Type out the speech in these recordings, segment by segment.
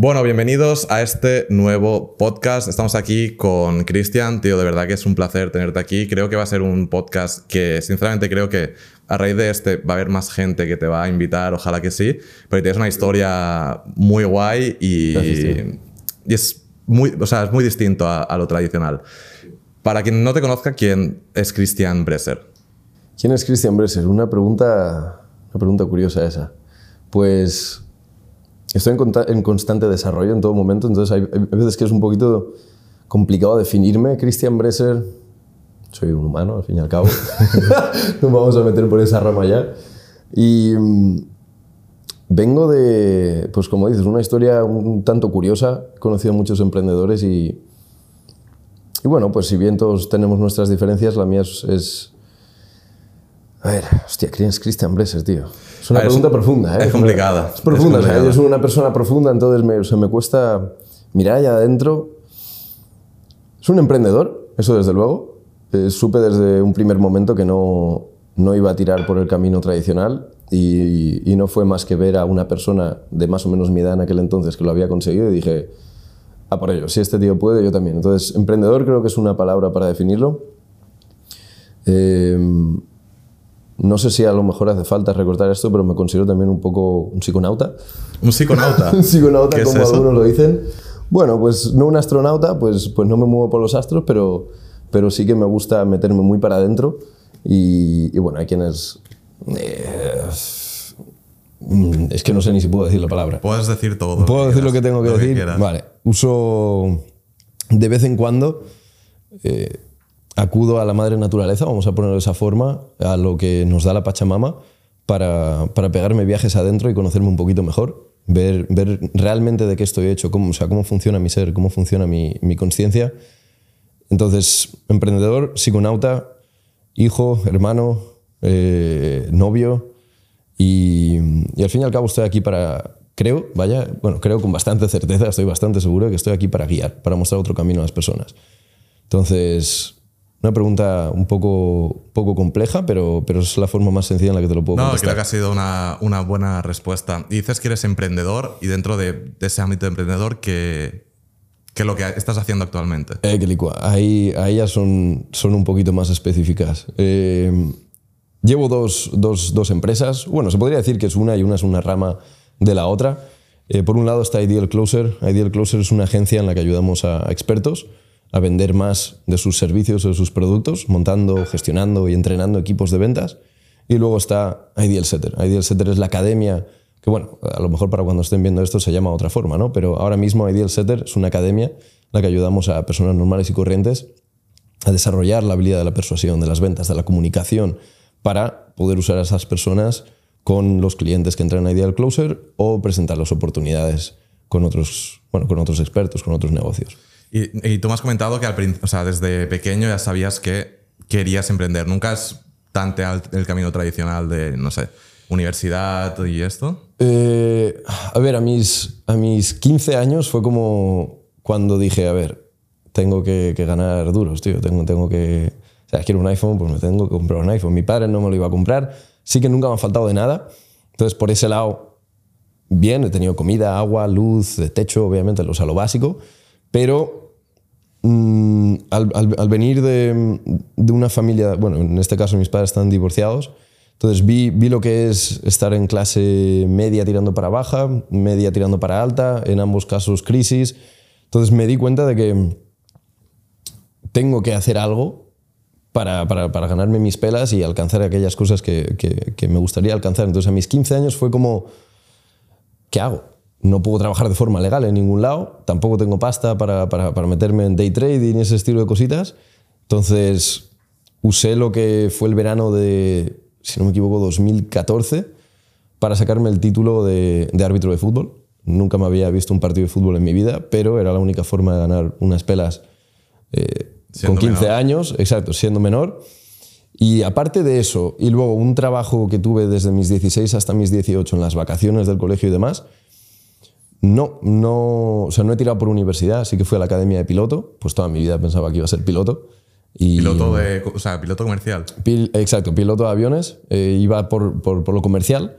Bueno, bienvenidos a este nuevo podcast. Estamos aquí con Cristian, tío, de verdad que es un placer tenerte aquí. Creo que va a ser un podcast que, sinceramente, creo que a raíz de este va a haber más gente que te va a invitar, ojalá que sí, pero tienes una historia muy guay y, y es, muy, o sea, es muy distinto a, a, lo tradicional. Para quien no te conozca, ¿quién es Cristian Bresser? ¿Quién es Cristian Bresser? Una pregunta, una pregunta curiosa esa. Pues estoy en, en, constante desarrollo en todo momento, entonces hay, hay, veces que es un poquito complicado definirme. Christian Bresser, soy un humano al fin y al cabo, nos vamos a meter por esa rama ya. Y mmm, vengo de, pues como dices, una historia un tanto curiosa. He conocido a muchos emprendedores y, y bueno, pues si bien todos tenemos nuestras diferencias, la mía es... es a ver, hostia, ¿quién es Christian Bresser, tío? Es una Ah, pregunta es- profunda, ¿eh? es complicada, Es profunda, es o sea, complicada. yo soy una persona profunda, entonces me, o sea, me cuesta mirar allá adentro. Es un emprendedor, eso desde luego. Eh, supe desde un primer momento que no, no iba a tirar por el camino tradicional y, y no fue más que ver a una persona de más o menos mi edad en aquel entonces que lo había conseguido y dije, a por ello, si este tío puede, yo también. Entonces, emprendedor creo que es una palabra para definirlo. Eh, no sé si a lo mejor hace falta recortar esto, pero me considero también un poco un psiconauta. Un psiconauta. Un psiconauta, ¿Qué es como algunos lo dicen. Bueno, pues no un astronauta, pues, pues no me muevo por los astros, pero, pero sí que me gusta meterme muy para adentro. Y, y bueno, hay quienes... eh, es que no sé ni si puedo decir la palabra. Puedes decir todo. ¿Puedo decir lo que tengo que decir? vale. Uso de vez en cuando. eh, acudo a la madre naturaleza, vamos a ponerlo de esa forma, a lo que nos da la Pachamama, para, para pegarme viajes adentro y conocerme un poquito mejor, ver, ver realmente de qué estoy hecho, cómo, o sea, cómo funciona mi ser, cómo funciona mi, mi conciencia. Entonces, emprendedor, psiconauta, hijo, hermano, eh, novio, y, y al fin y al cabo estoy aquí para, creo, vaya, bueno, creo con bastante certeza, estoy bastante seguro de que estoy aquí para guiar, para mostrar otro camino a las personas. Entonces, una pregunta un poco, poco compleja, pero, pero es la forma más sencilla en la que te lo puedo No, contestar. creo que ha sido una, una buena respuesta. Y dices que eres emprendedor y dentro de, de ese ámbito de emprendedor, ¿qué, qué es lo que estás haciendo actualmente? Eh. Ahí, ahí ya son, son un poquito más específicas. Eh, llevo dos, dos, dos empresas. Bueno, se podría decir que es una y una es una rama de la otra. Eh, por un lado está Ideal Closer. Ideal Closer es una agencia en la que ayudamos a expertos a vender más de sus servicios o de sus productos, montando, gestionando y entrenando equipos de ventas. Y luego está Ideal Setter. Ideal Setter es la academia que, bueno, a lo mejor para cuando estén viendo esto se llama de otra forma, ¿no? Pero ahora mismo Ideal Setter es una academia en la que ayudamos a personas normales y corrientes a desarrollar la habilidad de la persuasión, de las ventas, de la comunicación, para poder usar a esas personas con los clientes que entran a Ideal Closer o presentar las oportunidades con otros, bueno, con otros expertos, con otros negocios. Y, y tú me has comentado que al o sea, desde pequeño ya sabías que querías emprender. Nunca es tanto el camino tradicional de, no sé, universidad y esto. Eh, a ver, a mis, a mis 15 años fue como cuando dije, a ver, tengo que, que ganar duros, tío. Tengo, tengo que... O sea, quiero un iPhone, pues me tengo que comprar un iPhone. Mi padre no me lo iba a comprar. Sí que nunca me ha faltado de nada. Entonces, por ese lado, bien, he tenido comida, agua, luz, techo, obviamente, o sea, lo básico. Pero mm, al, al- venir de, de una familia, bueno, en este caso mis padres están divorciados, entonces vi, vi lo que es estar en clase media tirando para baja, media tirando para alta, en ambos casos crisis. Entonces me di cuenta de que tengo que hacer algo para, para, para ganarme mis pelas y alcanzar aquellas cosas que, que- que me gustaría alcanzar. Entonces a mis 15 años fue como, ¿qué hago? No puedo trabajar de forma legal en ningún lado, tampoco tengo pasta para, para, para meterme en day trading y ese estilo de cositas. Entonces usé lo que fue el verano de, si no me equivoco, 2014 para sacarme el título de, de árbitro de fútbol. Nunca me había visto un partido de fútbol en mi vida, pero era la única forma de ganar unas pelas eh, con Siendo 15 menor. años, exacto, siendo menor. Y aparte de eso, y luego un trabajo que tuve desde mis 16 hasta mis 18 en las vacaciones del colegio y demás, no, no, o sea, no he tirado por universidad, sí que fui a la academia de piloto, pues toda mi vida pensaba que iba a ser piloto. Y, Piloto de, o sea, piloto comercial. Pil- exacto, piloto de aviones, eh, iba por, por- por lo comercial,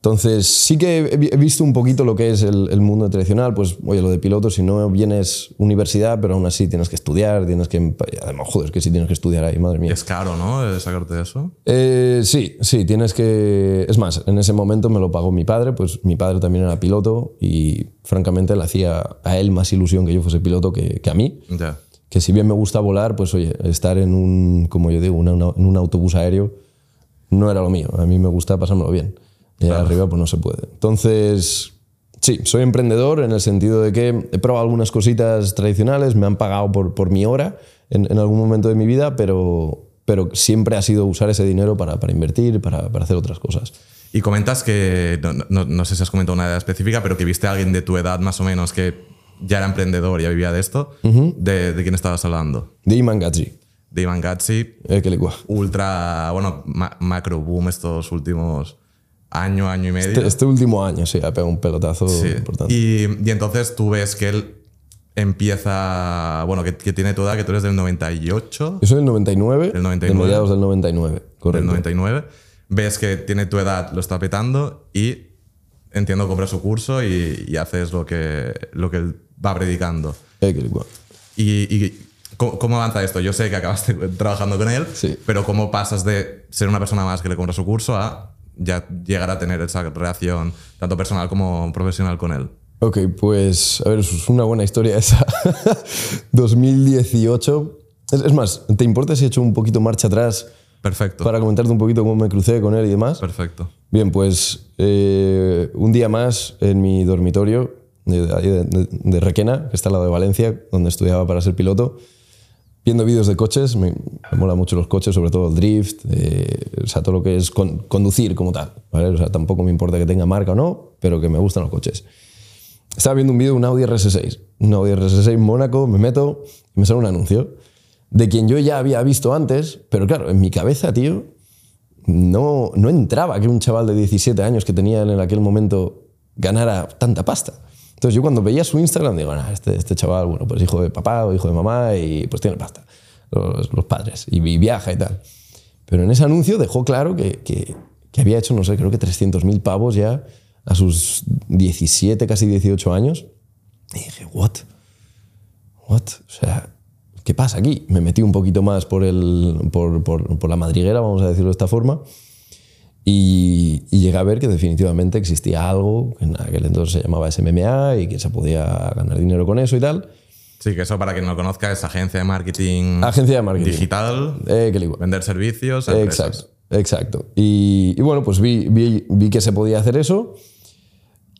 Entonces, sí que he vi- he visto un poquito lo que es el, el mundo tradicional. Pues, oye, lo de piloto, si no vienes universidad, pero aún así tienes que estudiar, tienes que. Además, joder, que si tienes que estudiar ahí, madre mía. Es caro, ¿no? Eh, Sacarte eso. Eh, sí, sí, tienes que... Es más, en ese momento me lo pagó mi padre, pues mi padre también era piloto y francamente le hacía a él más ilusión que yo fuese piloto que, que a mí. Ya. Que si bien me gusta volar, pues oye, estar en un, como yo digo, una- una- en un autobús aéreo no era lo mío. A mí me gusta pasármelo bien. Y arriba pues no se puede. Entonces, sí, soy emprendedor en el sentido de que he probado algunas cositas tradicionales, me han pagado por, por mi hora en, en algún momento de mi vida, pero, pero siempre ha sido usar ese dinero para, para invertir, para, para hacer otras cosas. Y comentas que, no, no- no sé si has comentado una edad específica, pero que viste a alguien de tu edad más o menos que ya era emprendedor, ya vivía de esto. de, ¿De quién estabas hablando? De Iman Gatsi, De Ivan Gatsi, eh, cua. ultra, bueno, ma- macro boom estos últimos año, año y medio. Este, este último año, sí, ha pegado un pelotazo Sí. importante. Y, y entonces tú ves que él empieza, bueno, que, que tiene tu edad, que tú eres del 98, Yo soy del 99, Del 99. de mediados del 99, del correcto. 99, ves que tiene tu edad, lo está petando y entiendo compra su curso y, y haces lo que, lo que él va predicando. Eh. ¿Y, y cómo, cómo avanza esto? Yo sé que acabaste trabajando con él, Sí. pero ¿cómo pasas de ser una persona más que le compra su curso a ya llegar a tener esa relación tanto personal como profesional con él? Ok, pues a ver, es una buena historia esa. 2018. Es, es más, ¿te importa si he hecho un poquito marcha atrás Perfecto. para comentarte un poquito cómo me crucé con él y demás? Perfecto. Bien, pues eh, un día más en mi dormitorio de, de- de- de Requena, que está al lado de Valencia, donde estudiaba para ser piloto, viendo vídeos de coches, me, me mola mucho los coches, sobre todo el drift, eh, o sea, todo lo que es con- conducir como tal. ¿vale? O sea, tampoco me importa que tenga marca o no, pero que me gustan los coches. Estaba viendo un vídeo de un Audi RS6, un Audi RS6 Mónaco, me meto me sale un anuncio de quien yo ya había visto antes, pero claro, en mi cabeza, tío, no, no entraba que un chaval de 17 años que tenía en aquel momento ganara tanta pasta. Entonces yo cuando veía su Instagram digo, "Nah, este, este chaval, bueno, pues hijo de papá o hijo de mamá y pues tiene pasta, los, los padres, y, y viaja y tal. Pero en ese anuncio dejó claro que, que, que había hecho, no sé, creo que 300.000 pavos ya a sus 17, casi 18 años. Y dije, ¿what? ¿What? O sea, ¿qué pasa aquí? Me metí un poquito más por, el, por, por, por la madriguera, vamos a decirlo de esta forma, y, y llegué a ver que definitivamente existía algo que en aquel entonces se llamaba SMMA y que se podía ganar dinero con eso y tal. Sí, que eso para quien no lo conozca es agencia de marketing Agencia de marketing. digital, Eh, que vender servicios. a. Exacto, exacto. Y, y bueno, pues vi, vi, vi que se podía hacer eso.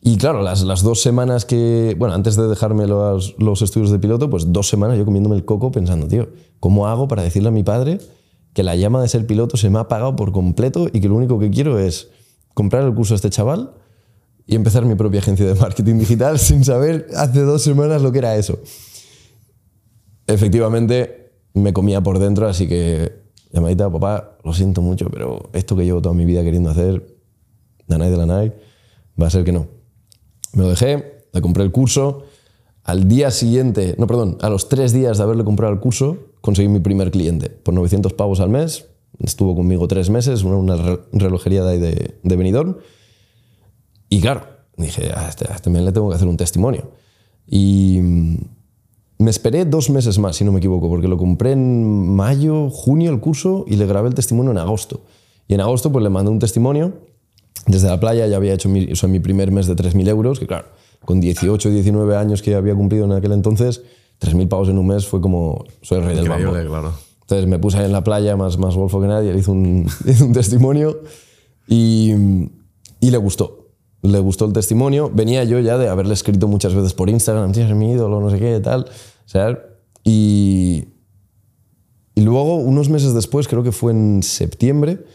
Y claro, las, las dos semanas que, bueno, antes de dejarme los, los estudios de piloto, pues dos semanas yo comiéndome el coco pensando, tío, ¿cómo hago para decirle a mi padre que la llama de ser piloto se me ha pagado por completo y que lo único que quiero es comprar el curso a este chaval y empezar mi propia agencia de marketing digital sin saber hace dos semanas lo que era eso? Efectivamente, me comía por dentro, así que llamadita, papá, lo siento mucho, pero esto que llevo toda mi vida queriendo hacer, Nanay de la Nai, va a ser que no. Me lo dejé, le compré el curso. Al día siguiente, no, perdón, a los tres días de haberle comprado el curso, conseguí mi primer cliente por 900 pavos al mes. Estuvo conmigo tres meses, una, una re- relojería de, ahí de, Benidorm. Y claro, dije, a este, a este men le tengo que hacer un testimonio. Y mm, me esperé dos meses más, si no me equivoco, porque lo compré en mayo, junio el curso y le grabé el testimonio en agosto. Y en agosto pues le mandé un testimonio. Desde la playa ya había hecho mi, mi primer mes de 3.000 euros, que claro, con 18, 19 años que había cumplido en aquel entonces, 3.000 pavos en un mes fue como, soy el rey del. Increíble, claro. Entonces me puse ahí en la playa, más, más golfo que nadie, le hice un, un testimonio y, y le gustó. Le gustó el testimonio. Venía yo ya de haberle escrito muchas veces por Instagram, tío, eres mi ídolo, no sé qué, tal. O sea, y, y luego, unos meses después, creo que fue en septiembre,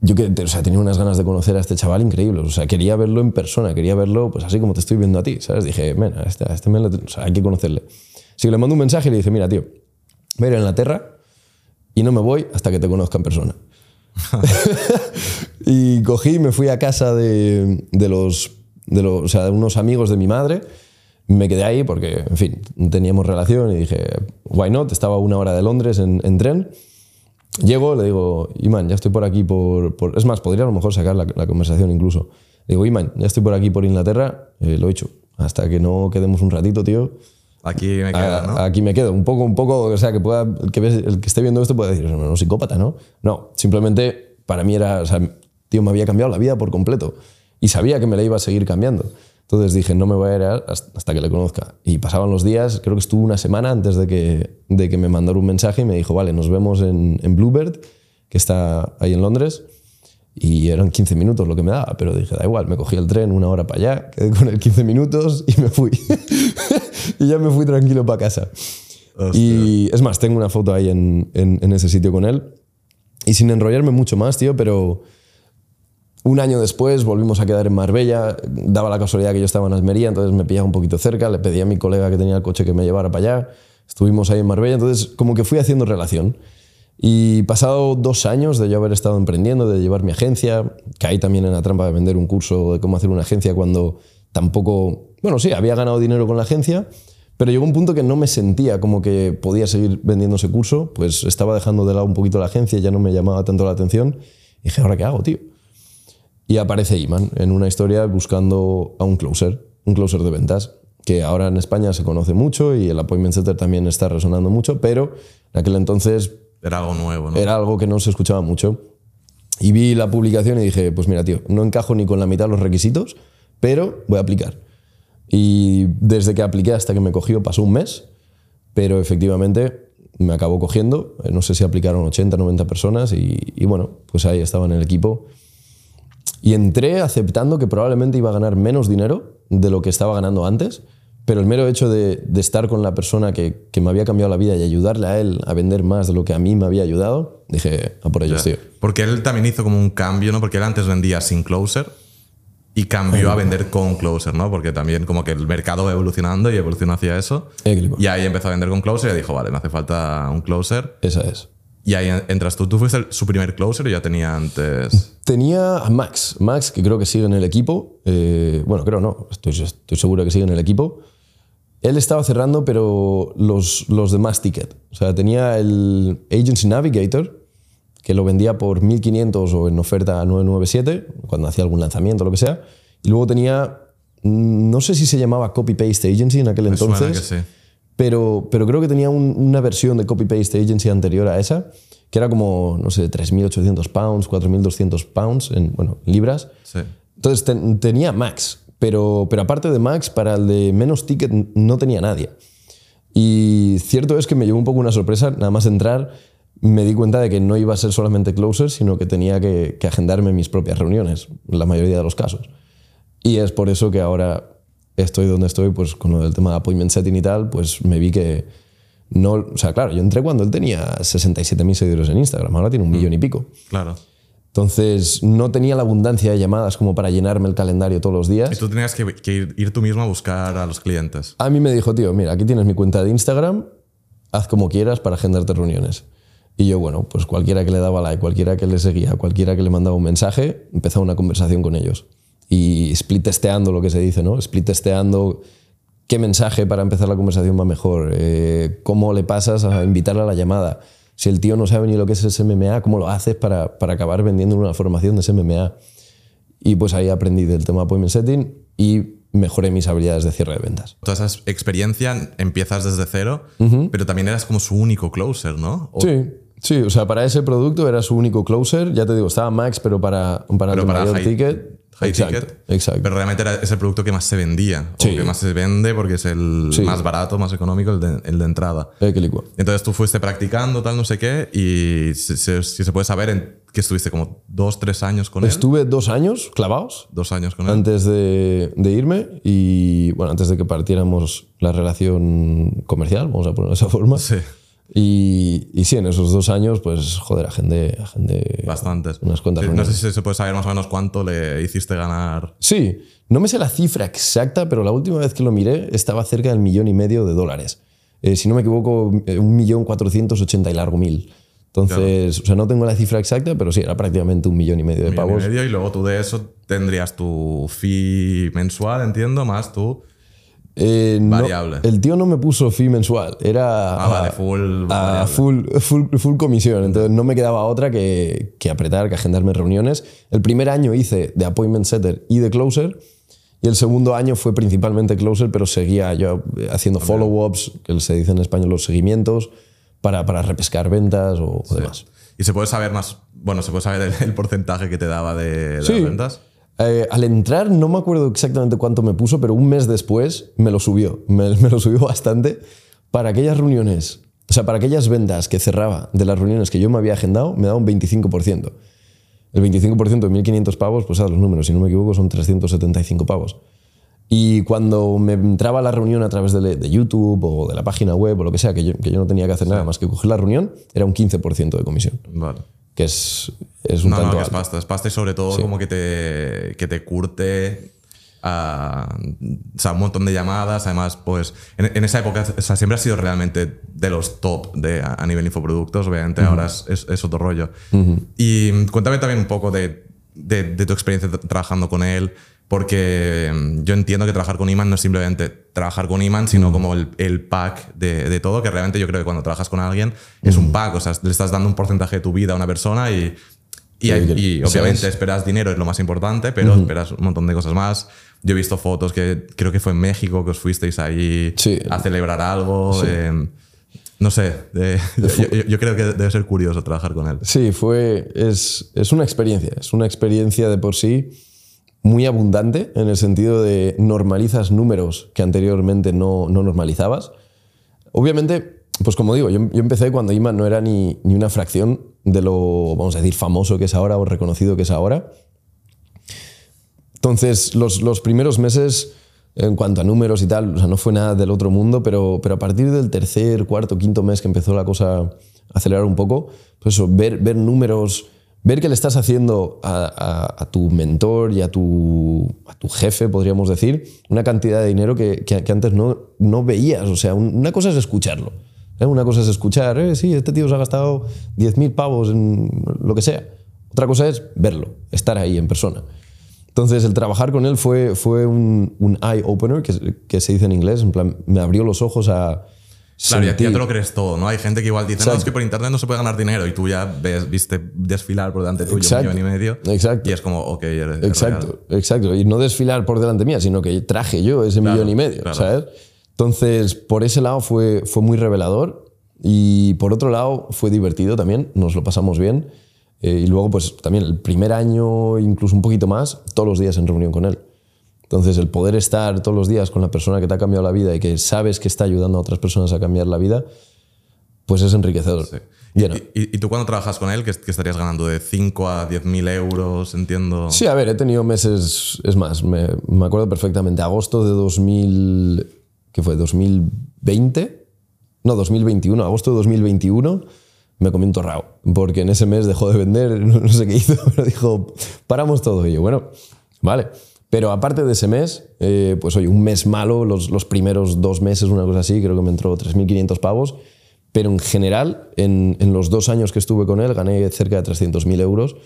yo que, o sea, tenía unas ganas de conocer a este chaval increíbles. O sea, quería verlo en persona, quería verlo pues así como te estoy viendo a ti, ¿sabes? Dije, mira, a este, este men le- o sea, hay que conocerle. Así que le mando un mensaje y le dije, mira, tío, voy a ir a Inglaterra y no me voy hasta que te conozca en persona. y cogí y me fui a casa de, de los, de los, o sea, de unos amigos de mi madre. Me quedé ahí porque, en fin, teníamos relación y dije, why not? Estaba una hora de Londres en, en tren. Llego, le digo, Iman, ya estoy por aquí por, por- Es más, podría a lo mejor sacar la, la conversación incluso. Le digo, Iman, ya estoy por aquí por Inglaterra, eh, lo he hecho. Hasta que no quedemos un ratito, tío. Aquí me queda, a- ¿no? Aquí me quedo. Un poco, un poco, o sea, que pueda, el que, el que esté viendo esto puede decir, no, no, psicópata, ¿no? No, simplemente para mí era, o sea, tío, me había cambiado la vida por completo. Y sabía que me la iba a seguir cambiando. Entonces dije, no me voy a ir hasta que le conozca. Y pasaban los días, creo que estuvo una semana antes de que, de que me mandara un mensaje y me dijo, vale, nos vemos en, en Bluebird, que está ahí en Londres. Y eran 15 minutos lo que me daba, pero dije, da igual, me cogí el tren una hora para allá, quedé con el 15 minutos y me fui. y ya me fui tranquilo para casa. Y es más, tengo una foto ahí en, en- en ese sitio con él. Y sin enrollarme mucho más, tío, pero un año después volvimos a quedar en Marbella. Daba la casualidad que yo estaba en Almería, entonces me pillaba un poquito cerca. Le pedí a mi colega que tenía el coche que me llevara para allá. Estuvimos ahí en Marbella, entonces como que fui haciendo relación. Y pasado dos años de yo haber estado emprendiendo, de llevar mi agencia, caí también en la trampa de vender un curso de cómo hacer una agencia cuando tampoco, bueno, sí, había ganado dinero con la agencia, pero llegó un punto que no me sentía como que podía seguir vendiendo ese curso, pues estaba dejando de lado un poquito la agencia, ya no me llamaba tanto la atención. Y dije, ¿ahora qué hago, tío? Y aparece Iman en una historia buscando a un closer, un closer de ventas, que ahora en España se conoce mucho y el Appointment Center también está resonando mucho, pero en aquel entonces Era algo nuevo, ¿no? era algo que no se escuchaba mucho. Y vi la publicación y dije, pues mira, tío, no encajo ni con la mitad de los requisitos, pero voy a aplicar. Y desde que apliqué hasta que me cogió pasó un mes, pero efectivamente me acabó cogiendo. No sé si aplicaron 80, 90 personas y, y bueno, pues ahí estaba en el equipo. Y entré aceptando que probablemente iba a ganar menos dinero de lo que estaba ganando antes, pero el mero hecho de, de estar con la persona que, que me había cambiado la vida y ayudarle a él a vender más de lo que a mí me había ayudado, dije, a por ellos, tío. Porque él también hizo como un cambio, ¿no? Porque él antes vendía sin closer y cambió a vender con closer, ¿no? Porque también como que el mercado va evolucionando y evolucionó hacia eso. Y ahí empezó a vender con closer y dijo, vale, me hace falta un closer. Esa es. Y ahí entras tú. ¿Tú fuiste el- su primer closer o ya tenía antes? Tenía a Max, Max, que creo que sigue en el equipo. eh, bueno, creo no, estoy, estoy seguro que sigue en el equipo. Él estaba cerrando, pero los, los demás ticket. O sea, tenía el Agency Navigator, que lo vendía por 1500 o en oferta 997, cuando hacía algún lanzamiento o lo que sea. Y luego tenía, mm, no sé si se llamaba Copy Paste Agency en aquel Me suena entonces. que sí. Pero, pero creo que tenía un- una versión de copy-paste agency anterior a esa, que era como, no sé, 3.800 pounds, 4.200 pounds, en, bueno, libras. Sí. Entonces ten- tenía Max, pero, pero aparte de Max, para el de menos ticket no tenía nadie. Y cierto es que me llevó un poco una sorpresa, nada más entrar me di cuenta de que no iba a ser solamente closer, sino que tenía que, que agendarme mis propias reuniones, en la mayoría de los casos. Y es por eso que ahora estoy donde estoy, pues con lo del tema de appointment setting y tal, pues me vi que no, o sea, claro, yo entré cuando él tenía 67.000 seguidores en Instagram, ahora tiene un millón y pico. Claro. Entonces no tenía la abundancia de llamadas como para llenarme el calendario todos los Y días. tú tenías que, que ir, ir tú mismo a buscar a los clientes. A mí me dijo, tío, mira, aquí tienes mi cuenta de Instagram, haz como quieras para agendarte reuniones. Y yo, bueno, pues cualquiera que le daba like, cualquiera que le seguía, cualquiera que le mandaba un mensaje, empezaba una conversación con ellos. Y split testeando lo que se dice, ¿no? Split testeando qué mensaje para empezar la conversación va mejor, eh, cómo le pasas a invitarle a la llamada. Si el tío no sabe ni lo que es ese MMA, ¿cómo lo haces para, para acabar vendiendo una formación de ese MMA? Y pues ahí aprendí del tema appointment setting y mejoré mis habilidades de cierre de ventas. Toda esa experiencia empiezas desde cero, pero también eras como su único closer, ¿no? O- Sí, sí, o sea, para ese producto era su único closer. Ya te digo, estaba Max, pero para, para el Pero de para mayor ticket. High exacto, ticket. Exacto. Pero realmente era, es el producto que más se vendía. Sí. O que más se vende porque es el Sí. más barato, más económico, el de, el de entrada. Eh. Entonces tú fuiste practicando, tal, no sé qué, y si, si- si se puede saber en que estuviste como dos, tres años con él. Estuve dos años clavados Dos años con él. antes de, de irme y, bueno, antes de que partiéramos la relación comercial, vamos a ponerlo de esa forma. Sí, Y, y sí, en esos dos años, pues, joder, agendé, agendé bastantes. unas cuantas Sí, no sé si se puede saber más o menos cuánto le hiciste ganar. Sí, no me sé la cifra exacta, pero la última vez que lo miré estaba cerca del millón y medio de dólares. Eh, si no me equivoco, eh, un millón cuatrocientos ochenta y largo mil. Entonces, o sea, no tengo la cifra exacta, pero sí, era prácticamente un millón y medio de millón y pavos. medio, y luego tú de eso tendrías tu fee mensual, entiendo, más tu Eh, no, Variable. el tío no me puso fee mensual, era Ah, vale, a- full a variable. full, full, full comisión. Entonces no me quedaba otra que, que apretar, que agendarme reuniones. El primer año hice de appointment setter y de closer. Y el segundo año fue principalmente closer, pero seguía yo haciendo follow-ups, que se dice en español los seguimientos, para, para repescar ventas o, o demás. Y se puede saber más, bueno, se puede saber el, el porcentaje que te daba de, de Sí. las ventas. Eh, al entrar, no me acuerdo exactamente cuánto me puso, pero un mes después me lo subió. Me, me lo subió bastante. Para aquellas reuniones, o sea, para aquellas ventas que cerraba de las reuniones que yo me había agendado, me daba un 25%. El 25% de 1.500 pavos, pues a los números, si no me equivoco, son 375 pavos. Y cuando me entraba a la reunión a través de, de YouTube o de la página web o lo que sea, que yo, que yo no tenía que hacer nada más que coger la reunión, era un 15% de comisión, Vale. Que es, es un No, no, tanto que es pasta. Es pasta y sobre todo como que te, que te curte a, o sea, un montón de llamadas. Además, pues en, en esa época o sea, siempre ha sido realmente de los top de, a, a nivel infoproductos. Obviamente ahora es, es- es otro rollo. Y cuéntame también un poco de, de- de tu experiencia tra- trabajando con él. Porque mm, yo entiendo que trabajar con Iman no es simplemente trabajar con Iman, sino como el, el pack de, de todo, que realmente yo creo que cuando trabajas con alguien es un pack, o sea, le estás dando un porcentaje de tu vida a una persona y, y, hay- y ¿sabes? obviamente esperas dinero, es lo más importante, pero esperas un montón de cosas más. Yo he visto fotos que creo que fue en México que os fuisteis ahí Sí. a celebrar algo. eh, no sé, eh, yo, yo- yo creo que debe ser curioso trabajar con él. Sí, fue, es, es una experiencia, es una experiencia de por sí muy abundante en el sentido de normalizas números que anteriormente no, no normalizabas. Obviamente, pues como digo, yo, yo empecé cuando Iman no era ni, ni una fracción de lo, vamos a decir, famoso que es ahora o reconocido que es ahora. Entonces, los, los primeros meses, en cuanto a números y tal, no fue nada del otro mundo, pero, pero a partir del tercer, cuarto, quinto mes que empezó la cosa a acelerar un poco, pues eso, ver, ver números, ver que le estás haciendo a, tu mentor y a tu, a tu jefe, podríamos decir, una cantidad de dinero que, que- antes no, no veías. O sea, un- una cosa es escucharlo. ¿eh? Una cosa es escuchar, eh, sí, este tío se ha gastado 10.000 pavos en lo que sea. Otra cosa es verlo, estar ahí en persona. Entonces, el trabajar con él fue, fue un, eye-opener, que, que se dice en inglés, me abrió los ojos a Claro, ya, ya sentir- te lo crees todo, ¿no? Hay gente que igual dice, no, Exacto. es que por internet no se puede ganar dinero y tú ya ves, viste desfilar por delante tuyo Exacto. un millón y medio. Exacto. Y es como, ok, eres- es Exacto, exacto. Y no desfilar por delante mía, sino que traje yo ese Claro, millón y medio, claro. ¿sabes? Entonces, por ese lado fue, fue muy revelador y por otro lado fue divertido también, nos lo pasamos bien. Eh, y luego, pues también el primer año, incluso un poquito más, todos los días en reunión con él. Entonces, el poder estar todos los días con la persona que te ha cambiado la vida y que sabes que está ayudando a otras personas a cambiar la vida, pues es enriquecedor. Y, Llena. y- y tú cuando trabajas con él, que, que estarías ganando de 5 a 10 mil euros, entiendo. Sí, a ver, he tenido meses, es más, me, me acuerdo perfectamente, agosto de 2000, ¿qué fue? 2020, no, 2021, agosto de 2021, me comí un torrao, porque en ese mes dejó de vender, no sé qué hizo, pero dijo, paramos todo, y yo, bueno, vale. Pero aparte de ese mes, eh, pues oye, un mes malo, los, los primeros dos meses, una cosa así, creo que me entró 3.500 pavos, pero en general, en, en los dos años que estuve con él, gané cerca de 300.000 euros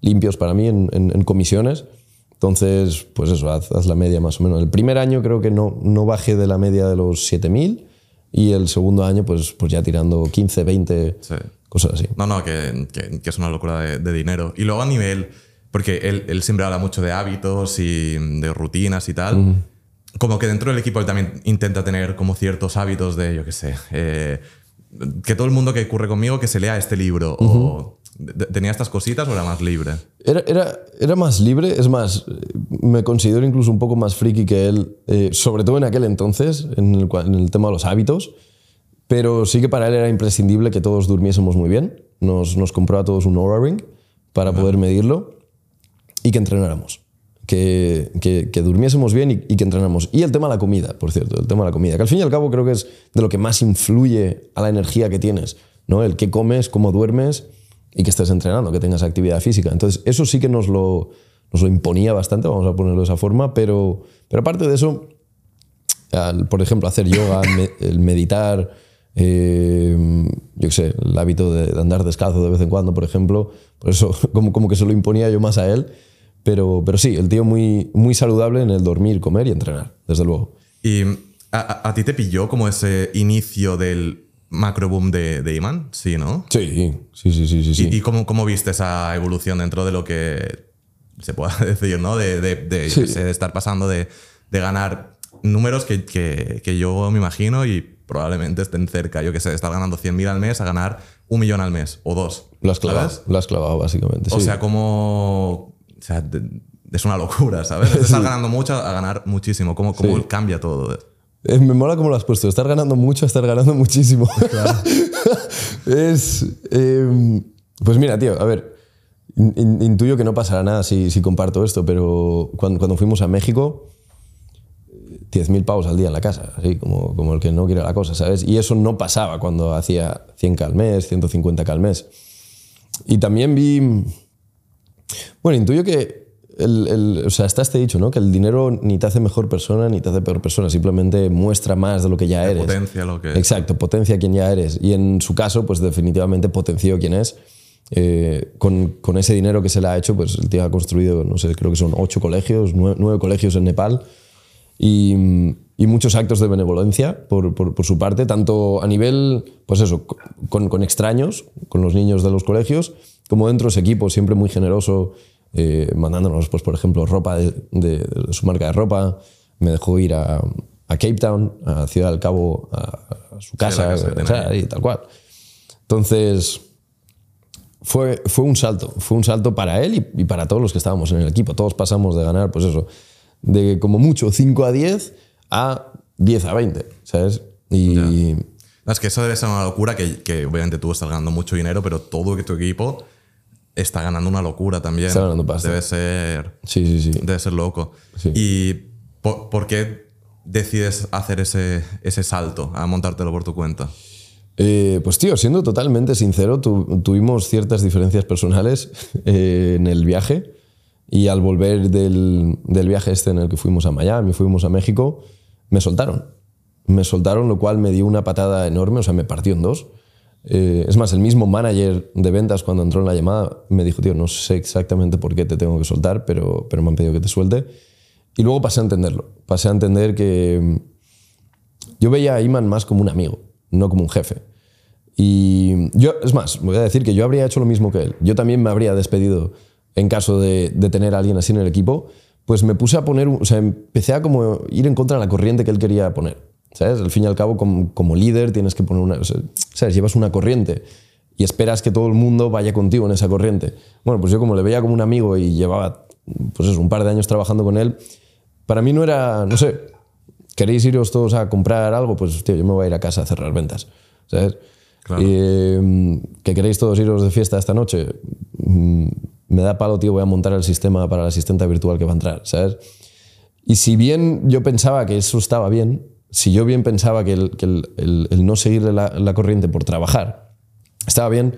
limpios para mí en, en- en comisiones. Entonces, pues eso, haz, haz la media más o menos. El primer año creo que no, no bajé de la media de los 7.000 y el segundo año pues, pues ya tirando 15, 20, Sí. cosas así. No, no, que, que- que es una locura de, de dinero. Y luego a nivel, porque él, él siempre habla mucho de hábitos y de rutinas y tal. Como que dentro del equipo él también intenta tener como ciertos hábitos de, yo qué sé, eh, que todo el mundo que ocurre conmigo que se lea este libro. O de- ¿Tenía estas cositas o era más libre? Era, era, era más libre, es más, me considero incluso un poco más friki que él, eh, sobre todo en aquel entonces, en el, en el tema de los hábitos, pero sí que para él era imprescindible que todos durmiésemos muy bien. Nos, nos compró a todos un Oura Ring para poder medirlo y que entrenáramos. Que, que, que durmiésemos bien y, y que entrenáramos. Y el tema de la comida, por cierto, el tema de la comida, que al fin y al cabo creo que es de lo que más influye a la energía que tienes, ¿no? El qué comes, cómo duermes y que estés entrenando, que tengas actividad física. Entonces, eso sí que nos lo, nos lo imponía bastante, vamos a ponerlo de esa forma, pero, pero aparte de eso, al, por ejemplo, hacer yoga, me- el meditar, eh, yo qué sé, el hábito de, de andar descalzo de vez en cuando, por ejemplo, por eso como, como que se lo imponía yo más a él, pero, pero sí, el tío muy, muy saludable en el dormir, comer y entrenar, desde luego. ¿Y a, a ti te pilló como ese inicio del macro boom de, de Iman? Sí, ¿no? Sí, sí, sí, sí. sí, sí. ¿Y, y cómo, cómo viste esa evolución dentro de lo que se pueda decir, ¿no? De, de, de, Sí. sé, de estar pasando de, de ganar números que, que, que yo me imagino y probablemente estén cerca, yo que sé, de estar ganando 100.000 al mes a ganar un millón al mes o dos. Lo has clavado, ¿sabes? lo has clavado básicamente. O sí. sea, como... O sea, de- es una locura, ¿sabes? De estar ganando mucho a ganar muchísimo. ¿Cómo, cómo Sí. cambia todo? Eh, me mola cómo lo has puesto. Estar ganando mucho, estar ganando muchísimo. es. eh, pues mira, tío, a ver. in- in- intuyo que no pasará nada si, si comparto esto, pero cuando, cuando fuimos a México, 10.000 pavos al día en la casa, así como, como el que no quiere la cosa, ¿sabes? Y eso no pasaba cuando hacía 100 al mes, 150 al mes. Y también vi. Bueno, intuyo que. El, el- o sea, está este dicho, ¿no? Que el dinero ni te hace mejor persona ni te hace peor persona, simplemente muestra más de lo que ya eres. Potencia lo que... Exacto, potencia quien ya eres. Y en su caso, pues definitivamente potenció quién es. Eh, con, con ese dinero que se le ha hecho, pues el tío ha construido, no sé, creo que son ocho colegios, nueve, nueve colegios en Nepal y, y muchos actos de benevolencia por, por- por su parte, tanto a nivel, pues eso, con, con extraños, con los niños de los colegios, como dentro de ese equipo, siempre muy generoso, eh, mandándonos, pues, por ejemplo, ropa de, de- de su marca de ropa. Me dejó ir a, a Cape Town, a Ciudad del Cabo, a, a su casa, casa o sea, ahí. y tal cual. Entonces, fue, fue un salto, fue un salto para él y, y para todos los que estábamos en el equipo. Todos pasamos de ganar, pues eso, de como mucho 5 a 10 a 10 a 20, ¿sabes? Y No, es que eso debe ser una locura que, que obviamente tú estás ganando mucho dinero, pero todo que tu equipo está ganando una locura también. Está ganando pasta. Debe ser, sí, sí, sí. debe ser loco. Sí. ¿Y por, por qué decides hacer ese, ese salto a montártelo por tu cuenta? Eh, pues tío, siendo totalmente sincero, tu- tuvimos ciertas diferencias personales eh, en el viaje y al volver del, del viaje este en el que fuimos a Miami, fuimos a México, me soltaron. Me soltaron, lo cual me dio una patada enorme, o sea, me partió en dos. Eh, es más, el mismo manager de ventas cuando entró en la llamada me dijo, tío, no sé exactamente por qué te tengo que soltar, pero, pero me han pedido que te suelte. Y luego pasé a entenderlo. Pasé a entender que yo veía a Iman más como un amigo, no como un jefe. Y yo, es más, voy a decir que yo habría hecho lo mismo que él. Yo también me habría despedido en caso de, de tener a alguien así en el equipo. Pues me puse a poner, o sea, empecé a como ir en contra de la corriente que él quería poner. ¿Sabes? Al fin y al cabo, como, como líder, tienes que poner una. o sea, ¿Sabes? Llevas una corriente y esperas que todo el mundo vaya contigo en esa corriente. Bueno, pues yo, como le veía como un amigo y llevaba, pues eso, un par de años trabajando con él, para mí no era, no sé, ¿queréis iros todos a comprar algo? Pues, tío, yo me voy a ir a casa a cerrar ventas. ¿Sabes? Claro. Eh, ¿Que queréis todos iros de fiesta esta noche? Me da palo, tío, voy a montar el sistema para la asistente virtual que va a entrar, ¿sabes? Y si bien yo pensaba que eso estaba bien, si yo bien pensaba que el, que el- no seguirle la, corriente por trabajar estaba bien,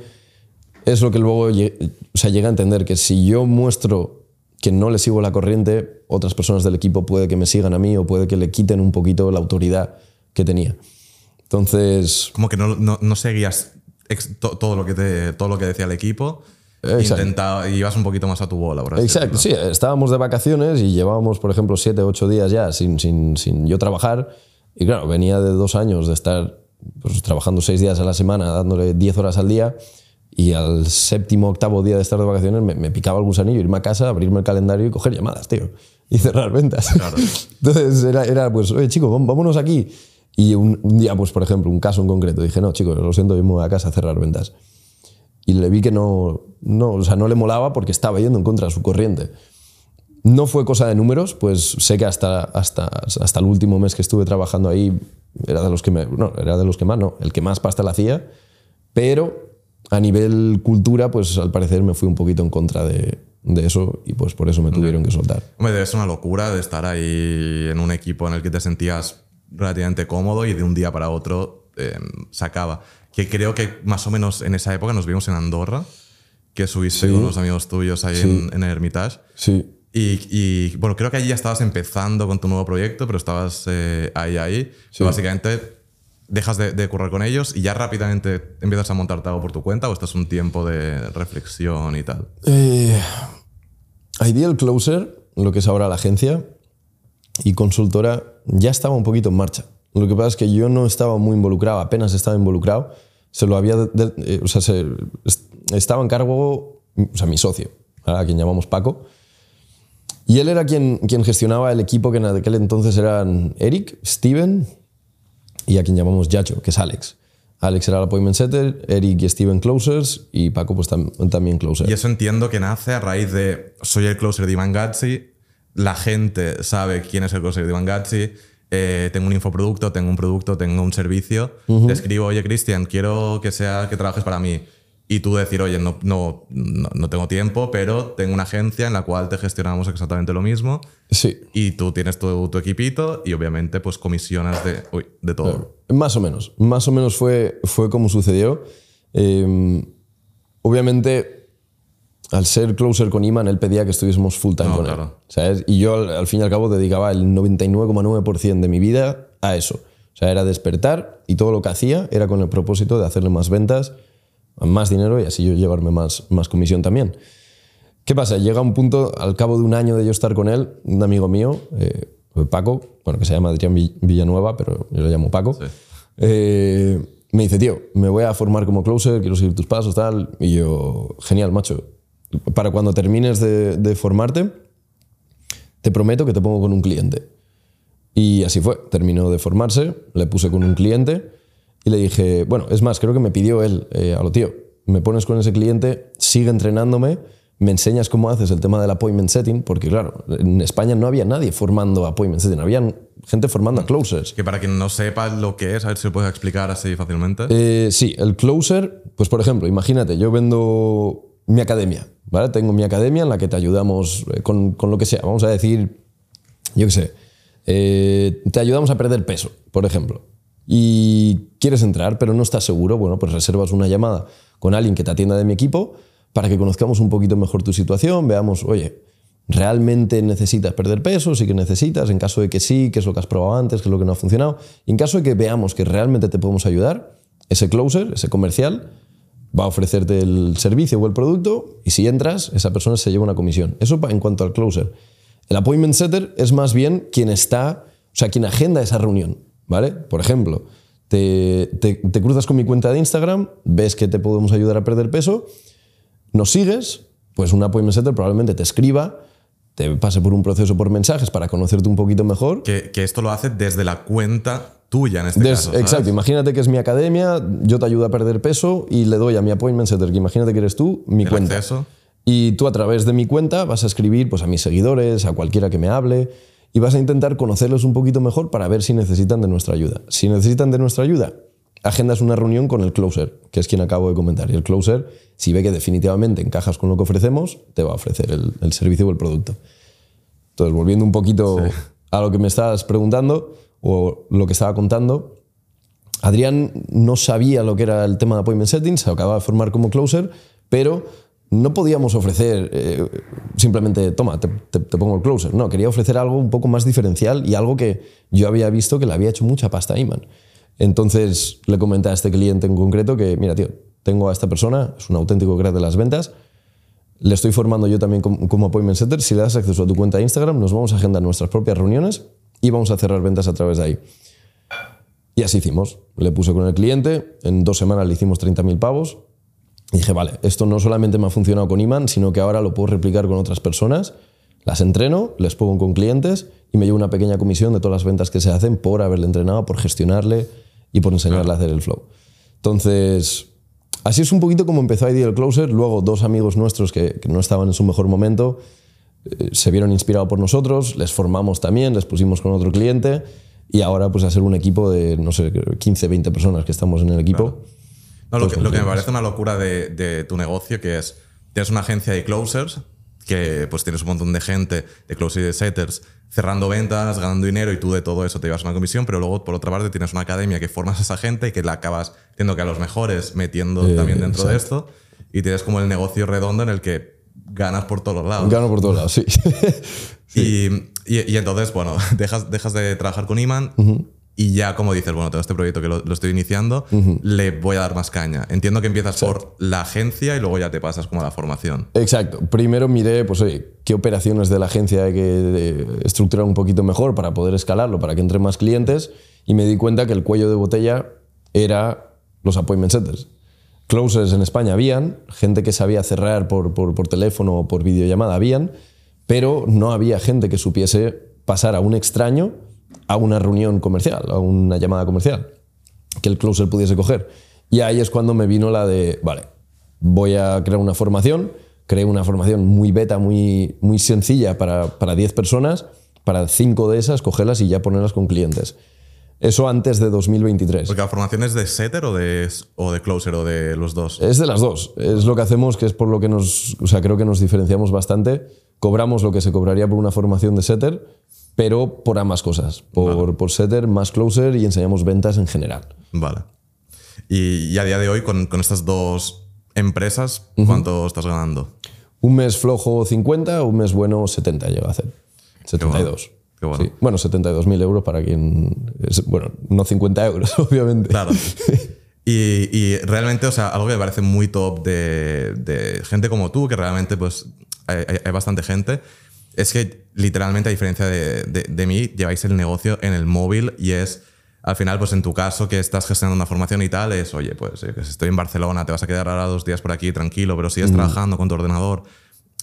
es lo que luego o sea, llega a entender que si yo muestro que no le sigo la corriente, otras personas del equipo puede que me sigan a mí o puede que le quiten un poquito la autoridad que tenía. Entonces, Como que no, seguías todo, lo que todo lo que decía el equipo. Intentaba, y ibas un poquito más a tu bola, por Exacto, decirlo. sí, estábamos de vacaciones y llevábamos, por ejemplo, siete, ocho días ya sin, sin, sin yo trabajar. Y claro, venía de dos años de estar pues, trabajando seis días a la semana, dándole diez horas al día. Y al séptimo, octavo día de estar de vacaciones me, me picaba el gusanillo, irme a casa, abrirme el calendario y coger llamadas, tío. Y cerrar ventas. Claro. Entonces era, era, pues, oye, chico, vámonos aquí. Y un, un día, pues, por ejemplo, un caso en concreto, dije, no, chicos, lo siento, yo me voy a casa a cerrar ventas y le vi que no, no, o sea, no le molaba porque estaba yendo en contra de su corriente. No fue cosa de números, pues sé que hasta, hasta, hasta el último mes que estuve trabajando ahí era de los que me, no, era de los que más, no, el que más pasta la hacía, pero a nivel cultura, pues al parecer me fui un poquito en contra de, de eso y pues por eso me tuvieron que soltar. Hombre, debe ser una locura de estar ahí en un equipo en el que te sentías relativamente cómodo y de un día para otro eh, se acaba. Que creo que más o menos en esa época nos vimos en Andorra, que subiste Sí. con unos amigos tuyos ahí en, en el Hermitage. Sí, Y, y, bueno, creo que allí ya estabas empezando con tu nuevo proyecto, pero estabas eh, ahí, ahí. Sí. Básicamente dejas de, de currar con ellos y ya rápidamente empiezas a montarte algo por tu cuenta o estás un tiempo de reflexión y tal. Eh, Ideal Closer, lo que es ahora la agencia, y consultora ya estaba un poquito en marcha. Lo que pasa es que yo no estaba muy involucrado, apenas estaba involucrado. Se lo había, eh, o sea, se, estaba en cargo, o sea, mi socio, a quien llamamos Paco. Y él era quien, quien gestionaba el equipo que en aquel entonces eran Eric, Steven y a quien llamamos Yacho, que es Alex. Alex era el appointment setter, Eric y Steven closers y Paco pues también closer. Y eso entiendo que nace a raíz de soy el closer de Ivan Gatsi, la gente sabe quién es el closer de Ivan Gatsi, eh, tengo un infoproducto, tengo un producto, tengo un servicio, te escribo, oye Cristian, quiero que sea que trabajes para mí y tú decir, oye, no, no, no, tengo tiempo, pero tengo una agencia en la cual te gestionamos exactamente lo mismo. Sí. Y tú tienes tu, tu equipito y obviamente pues comisionas de, uy, de todo. Más o menos. Más o menos fue, fue como sucedió. Em, obviamente, al ser closer con Iman, él pedía que estuviésemos full time con él. ¿sabes? Y yo al, al fin y al cabo dedicaba el 99,9% de mi vida a eso. O sea, era despertar y todo lo que hacía era con el propósito de hacerle más ventas más dinero y así yo llevarme más, más comisión también. ¿Qué pasa? Llega un punto, al cabo de un año de yo estar con él, un amigo mío, eh, Paco, bueno, que se llama Adrián Villanueva, pero yo le llamo Paco, eh, me dice, tío, me voy a formar como closer, quiero seguir tus pasos, tal. Y yo, genial, macho. Para cuando termines de, de formarte, te prometo que te pongo con un cliente. Y así fue. Terminó de formarse, le puse con un cliente y le dije, bueno, es más, creo que me pidió él, eh, a lo tío, me pones con ese cliente, sigue entrenándome, me enseñas cómo haces el tema del appointment setting, porque claro, en España no había nadie formando appointment setting, había gente formando a closers. Que para quien no sepa lo que es, a ver si lo puedes explicar así fácilmente. Eh, sí, el closer, pues por ejemplo, imagínate, yo vendo mi academia, ¿vale? Tengo mi academia en la que te ayudamos eh, con, con lo que sea, vamos a decir, yo qué sé, te ayudamos a perder peso, por ejemplo y quieres entrar, pero no estás seguro, bueno, pues reservas una llamada con alguien que te atienda de mi equipo para que conozcamos un poquito mejor tu situación, veamos, oye, ¿realmente necesitas perder peso? Sí que necesitas, en caso de que sí, qué es lo que has probado antes, qué es lo que no ha funcionado. Y en caso de que veamos que realmente te podemos ayudar, ese closer, ese comercial, va a ofrecerte el servicio o el producto y si entras, esa persona se lleva una comisión. Eso en cuanto al closer. El appointment setter es más bien quien está, o sea, quien agenda esa reunión. ¿vale? Por ejemplo, te, te, cruzas con mi cuenta de Instagram, ves que te podemos ayudar a perder peso, nos sigues, pues un appointment setter probablemente te escriba, te pase por un proceso por mensajes para conocerte un poquito mejor. Que, que esto lo hace desde la cuenta tuya en este caso. Exacto, imagínate que es mi academia, yo te ayudo a perder peso y le doy a mi appointment setter, que imagínate que eres tú, mi cuenta. Y tú a través de mi cuenta vas a escribir pues, a mis seguidores, a cualquiera que me hable y vas a intentar conocerlos un poquito mejor para ver si necesitan de nuestra ayuda. Si necesitan de nuestra ayuda, agendas una reunión con el closer, que es quien acabo de comentar. Y el closer, si ve que definitivamente encajas con lo que ofrecemos, te va a ofrecer el, servicio o el producto. Entonces, volviendo un poquito a lo que me estabas preguntando o lo que estaba contando, Adrián no sabía lo que era el tema de appointment settings, se acababa de formar como closer, pero no podíamos ofrecer eh, simplemente, toma, te, pongo el closer. No, quería ofrecer algo un poco más diferencial y algo que yo había visto que le había hecho mucha pasta a Iman. Entonces le comenté a este cliente en concreto que, mira, tío, tengo a esta persona, es un auténtico crack de las ventas, le estoy formando yo también como, como appointment setter. Si le das acceso a tu cuenta de Instagram, nos vamos a agendar nuestras propias reuniones y vamos a cerrar ventas a través de ahí. Y así hicimos. Le puse con el cliente, en dos semanas le hicimos 30.000 pavos, y dije, vale, esto no solamente me ha funcionado con Iman, sino que ahora lo puedo replicar con otras personas. Las entreno, les pongo con clientes y me llevo una pequeña comisión de todas las ventas que se hacen por haberle entrenado, por gestionarle y por enseñarle a hacer el flow. Entonces, así es un poquito como empezó Ideal Closer. Luego, dos amigos nuestros que, no estaban en su mejor momento eh, se vieron inspirados por nosotros, les formamos también, les pusimos con otro cliente y ahora pues a ser un equipo de, no sé, 15, 20 personas que estamos en el equipo lo, que, me parece una locura de, tu negocio, que es, tienes una agencia de closers, que pues tienes un montón de gente, de closers y de setters, cerrando ventas, ganando dinero y tú de todo eso te llevas una comisión, pero luego por otra parte tienes una academia que formas a esa gente y que la acabas viendo que a los mejores metiendo eh, también dentro de esto y tienes como el negocio redondo en el que ganas por todos lados. Gano por todos lados, sí. Y, y, entonces, bueno, dejas, dejas de trabajar con Iman, y ya como dices, bueno, tengo este proyecto que lo, lo estoy iniciando, le voy a dar más caña. Entiendo que empiezas por la agencia y luego ya te pasas como a la formación. Exacto. Primero miré, pues oye, qué operaciones de la agencia hay que estructurar un poquito mejor para poder escalarlo, para que entren más clientes, y me di cuenta que el cuello de botella era los appointment setters. Closers en España habían, gente que sabía cerrar por, por, por teléfono o por videollamada habían, pero no había gente que supiese pasar a un extraño a una reunión comercial, a una llamada comercial, que el closer pudiese coger. Y ahí es cuando me vino la de, vale, voy a crear una formación, creé una formación muy beta, muy, muy sencilla para, para 10 personas, para 5 de esas cogerlas y ya ponerlas con clientes. Eso antes de 2023. Porque la formación es de setter o de, o de closer o de los dos. Es de las dos. Es lo que hacemos, que es por lo que nos, o sea, creo que nos diferenciamos bastante. Cobramos lo que se cobraría por una formación de setter, pero por ambas cosas. Por, por setter, más closer y enseñamos ventas en general. Vale. Y, y a día de hoy, con, con estas dos empresas, ¿cuánto estás ganando? Un mes flojo 50, un mes bueno 70 llega a hacer. 72. Qué bueno. Sí. Bueno, 72.000 euros para quien... es- bueno, no 50 euros, obviamente. Claro. Y, y realmente, o sea, algo que me parece muy top de, de gente como tú, que realmente pues hay- hay bastante gente, es que literalmente a diferencia de, de- de mí, lleváis el negocio en el móvil y es, al final, pues en tu caso que estás gestionando una formación y tal, es, oye, pues eh, si estoy en Barcelona, te vas a quedar ahora dos días por aquí tranquilo, pero sigues trabajando con tu ordenador.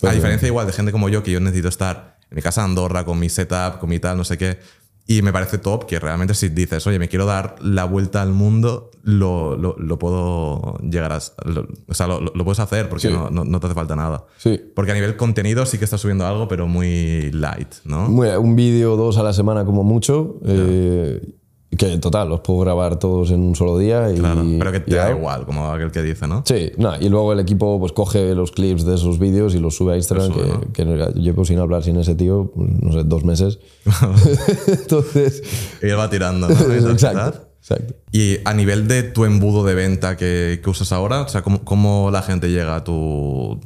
A diferencia igual de gente como yo, que yo necesito estar en mi casa Andorra, con mi setup, con mi tal, no sé qué. Y me parece top que realmente si dices, oye, me quiero dar la vuelta al mundo, lo, lo, lo puedo llegar a... lo- o sea, lo, puedes hacer porque Sí. no, no- no te hace falta nada. Sí. Porque a nivel contenido sí que estás subiendo algo, pero muy light, ¿no? Muy- un vídeo o dos a la semana como mucho. eh, que total, los puedo grabar todos en un solo día. Y, Claro, pero que te da igual, como aquel que dice, ¿no? Sí, no, y luego el equipo pues coge los clips de esos vídeos y los sube a Instagram, sube, que, que llevo sin hablar sin ese tío, pues, no sé, dos meses. Entonces, Y él va tirando, ¿no? Exacto, exacto. Y a nivel de tu embudo de venta que, que usas ahora, o sea, ¿cómo, cómo la gente llega a tu,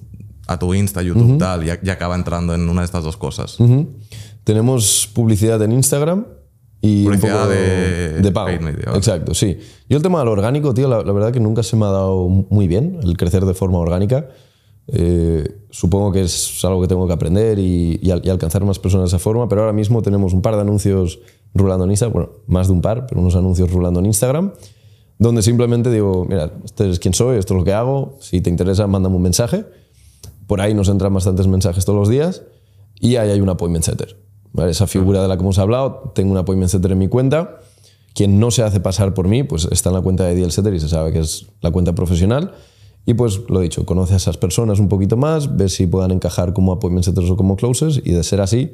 a tu Insta, YouTube, tal, y, y acaba entrando en una de estas dos cosas? Tenemos publicidad en Instagram y Publicidad un poco de de pago. paid media, ¿vale? Exacto, sí. Yo el tema del orgánico, tío, la, la verdad que nunca se me ha dado muy bien el crecer de forma orgánica. Eh, supongo que es algo que tengo que aprender y, y al- y alcanzar más personas de esa forma, pero ahora mismo tenemos un par de anuncios rulando en Instagram, bueno, más de un par, pero unos anuncios rulando en Instagram, donde simplemente digo, mira, este es quién soy, esto es lo que hago, si te interesa, mándame un mensaje. Por ahí nos entran bastantes mensajes todos los días y ahí hay un appointment setter. ¿Vale? Esa figura de la que hemos hablado, tengo un appointment setter en mi cuenta. Quien no se hace pasar por mí, pues está en la cuenta de DL Setter y se sabe que es la cuenta profesional. Y pues lo dicho, conoce a esas personas un poquito más, ve si puedan encajar como appointment setters o como closers y de ser así,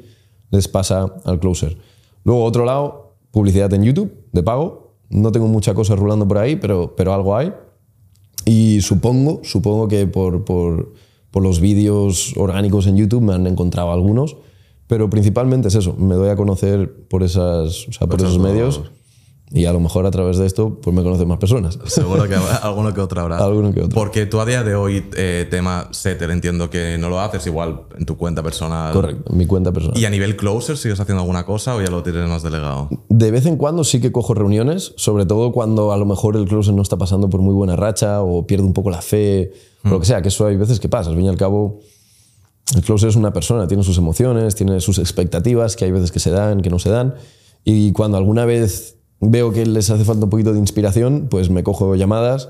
les pasa al closer. Luego, otro lado, publicidad en YouTube de pago. No tengo mucha cosa rulando por ahí, pero, pero algo hay. Y supongo, supongo que por, por, por los vídeos orgánicos en YouTube me han encontrado algunos, pero principalmente es eso, me doy a conocer por, esas, o sea, por esos medios y a lo mejor a través de esto pues me conocen más personas. Seguro que habrá alguno que otro habrá. Alguno que otro. Porque tú a día de hoy, eh, tema setter, entiendo que no lo haces igual en tu cuenta personal. Correcto, mi cuenta personal. ¿Y a nivel closer sigues haciendo alguna cosa o ya lo tienes más delegado? De vez en cuando sí que cojo reuniones, sobre todo cuando a lo mejor el closer no está pasando por muy buena racha o pierde un poco la fe o lo que sea, que eso hay veces que pasa. Al fin y al cabo, el closer es una persona, tiene sus emociones, tiene sus expectativas, que hay veces que se dan, que no se dan. Y cuando alguna vez veo que les hace falta un poquito de inspiración, pues me cojo llamadas,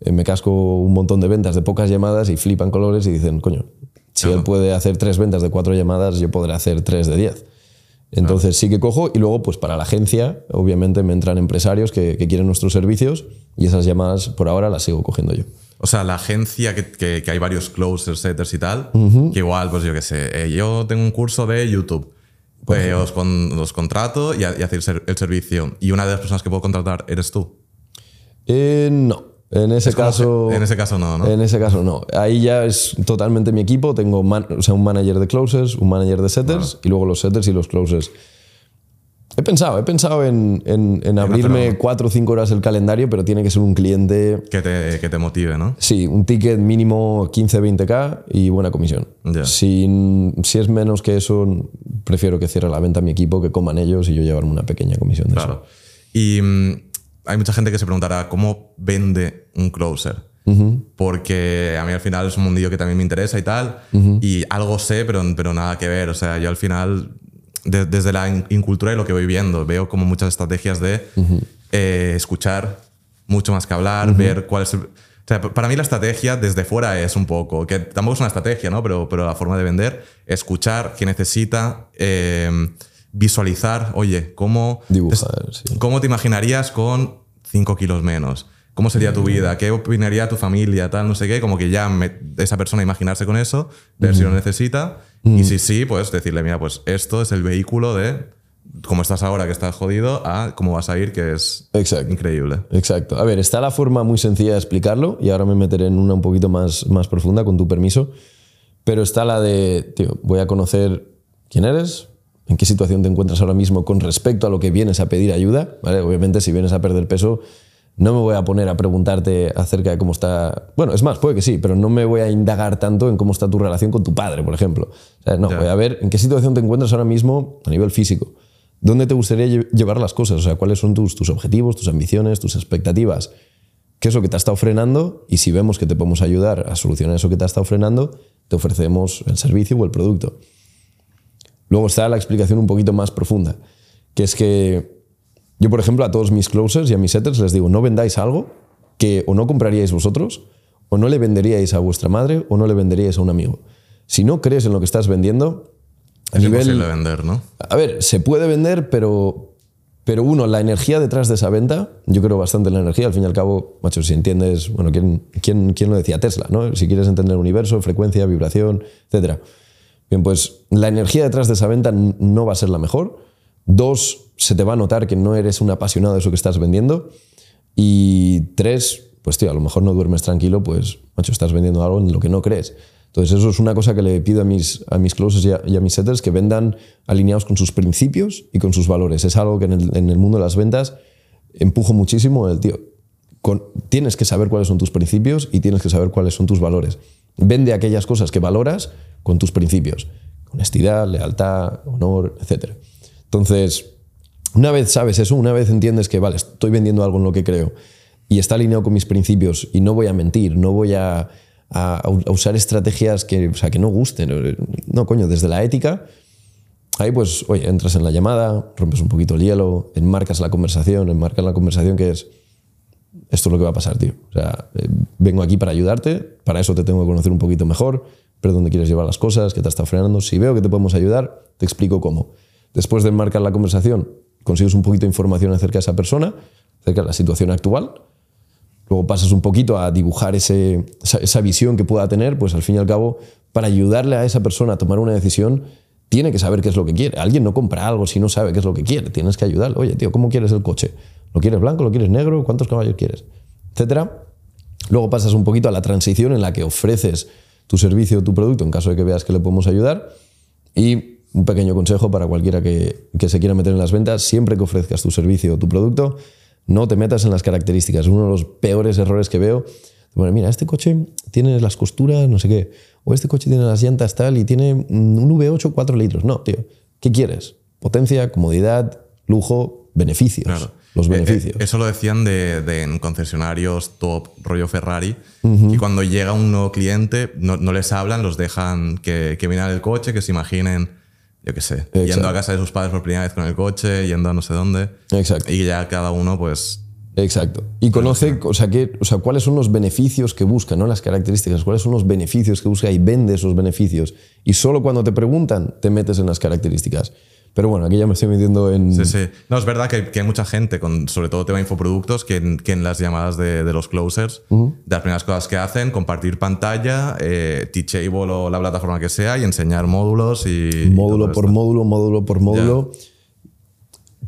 eh, me casco un montón de ventas de pocas llamadas y flipan colores y dicen, coño, si él puede hacer tres ventas de cuatro llamadas, yo podré hacer tres de diez. Entonces sí que cojo y luego pues para la agencia obviamente me entran empresarios que, que quieren nuestros servicios y esas llamadas por ahora las sigo cogiendo yo. O sea, la agencia que, que- que hay varios closers, setters y tal, que igual, pues yo qué sé, eh, yo tengo un curso de YouTube. Pues os, con- os contrato y, y hacéis el, el servicio. Y una de las personas que puedo contratar eres tú. Eh, no, en ese caso... En ese caso no, ¿no? En ese caso no. Ahí ya es totalmente mi equipo. Tengo man- o sea, un manager de closers, un manager de setters y luego los setters y los closers. He pensado, he pensado en, en- en abrirme cuatro o cinco horas el calendario, pero tiene que ser un cliente, Que, te, que te motive, ¿no? sí, un ticket mínimo 15-20k y buena comisión. Si, si es menos que eso, prefiero que cierre la venta mi equipo, que coman ellos y yo llevarme una pequeña comisión de Claro. Y mm, hay mucha gente que se preguntará, ¿cómo vende un closer? Porque a mí al final es un mundillo que también me interesa y tal. Y algo sé, pero, pero nada que ver. O sea, yo al final, desde la incultura y lo que voy viendo, veo como muchas estrategias de eh, escuchar mucho más que hablar, ver cuál es el... O sea, para mí la estrategia desde fuera es un poco, que tampoco es una estrategia, ¿no? Pero, pero la forma de vender, escuchar qué necesita, eh, visualizar, oye, ¿cómo, ¿cómo te imaginarías con 5 kilos menos? ¿Cómo sería tu vida? ¿Qué opinaría tu familia? Tal, no sé qué. Como que ya esa persona imaginarse con eso, ver si lo necesita. Y si sí, pues decirle, mira, pues esto es el vehículo de cómo estás ahora que estás jodido a cómo vas a ir, que es increíble. Exacto. A ver, está la forma muy sencilla de explicarlo y ahora me meteré en una un poquito más, más profunda, con tu permiso. Pero está la de, tío, voy a conocer quién eres, en qué situación te encuentras ahora mismo con respecto a lo que vienes a pedir ayuda. ¿vale? Obviamente, si vienes a perder peso, no me voy a poner a preguntarte acerca de cómo está. Bueno, es más, puede que sí, pero no me voy a indagar tanto en cómo está tu relación con tu padre, por ejemplo. no, voy a ver en qué situación te encuentras ahora mismo a nivel físico. ¿Dónde te gustaría llevar las cosas? O sea, ¿cuáles son tus, tus objetivos, tus ambiciones, tus expectativas? ¿Qué es lo que te ha estado frenando? Y si vemos que te podemos ayudar a solucionar eso que te ha estado frenando, te ofrecemos el servicio o el producto. Luego está la explicación un poquito más profunda, que es que yo, por ejemplo, a todos mis closers y a mis setters les digo, no vendáis algo que o no compraríais vosotros, o no le venderíais a vuestra madre, o no le venderíais a un amigo. Si no crees en lo que estás vendiendo, a es nivel, imposible vender, ¿no? A ver, se puede vender, pero, pero uno, la energía detrás de esa venta, yo creo bastante en la energía. Al fin y al cabo, macho, si entiendes, bueno, ¿quién, quién, quién lo decía? Tesla, ¿no? Si quieres entender el universo, frecuencia, vibración, etcétera Bien, pues la energía detrás de esa venta no va a ser la mejor. Dos, se te va a notar que no eres un apasionado de eso que estás vendiendo. Y tres, pues tío, a lo mejor no duermes tranquilo, pues, macho, estás vendiendo algo en lo que no crees. Entonces, eso es una cosa que le pido a mis, a mis closes y a, mis setters, que vendan alineados con sus principios y con sus valores. Es algo que en el, en el mundo de las ventas empujo muchísimo el tío. Tienes que saber cuáles son tus principios y tienes que saber cuáles son tus valores. Vende aquellas cosas que valoras con tus principios. Honestidad, lealtad, honor, etc. Entonces, una vez sabes eso, una vez entiendes que, vale, estoy vendiendo algo en lo que creo y está alineado con mis principios y no voy a mentir, no voy a, usar estrategias que, o sea, que no gusten. No, coño, desde la ética, ahí pues, oye, entras en la llamada, rompes un poquito el hielo, enmarcas la conversación, enmarcas la conversación que es, esto es lo que va a pasar, tío. O sea, eh, vengo aquí para ayudarte, para eso te tengo que conocer un poquito mejor, pero dónde quieres llevar las cosas, qué te está frenando. Si veo que te podemos ayudar, te explico cómo. Después de marcar la conversación, consigues un poquito de información acerca de esa persona, acerca de la situación actual. Luego pasas un poquito a dibujar esa, visión que pueda tener, pues al fin y al cabo, para ayudarle a esa persona a tomar una decisión, tiene que saber qué es lo que quiere. Alguien no compra algo si no sabe qué es lo que quiere. Tienes que ayudarle. Oye, tío, ¿cómo quieres el coche? ¿Lo quieres blanco? ¿Lo quieres negro? ¿Cuántos caballos quieres? Etcétera. Luego pasas un poquito a la transición en la que ofreces tu servicio o tu producto en caso de que veas que le podemos ayudar. Y un pequeño consejo para cualquiera que, que, se quiera meter en las ventas, siempre que ofrezcas tu servicio o tu producto, no te metas en las características. Uno de los peores errores que veo, bueno, mira, este coche tiene las costuras, no sé qué, o este coche tiene las llantas tal y tiene un V8 4 litros. No, tío, ¿qué quieres? Potencia, comodidad, lujo, beneficios. Claro los eh, eh, beneficios. eso lo decían de, en concesionarios top, rollo Ferrari, y cuando llega un nuevo cliente no, les hablan, los dejan que, que el coche, que se imaginen, yo qué sé, yendo a casa de sus padres por primera vez con el coche, yendo a no sé dónde. Exacto. Y ya cada uno pues... Exacto. Y conoce, o sea, que, o sea, cuáles son los beneficios que busca, no las características, cuáles son los beneficios que busca y vende esos beneficios. Y solo cuando te preguntan, te metes en las características. Pero bueno, aquí ya me estoy metiendo en... Sí, sí. No, es verdad que, hay mucha gente, con, sobre todo tema infoproductos, que en, que en las llamadas de, de los closers, de las primeras cosas que hacen, compartir pantalla, eh, Teachable o la plataforma que sea, y enseñar módulos y... Módulo por módulo, módulo por módulo.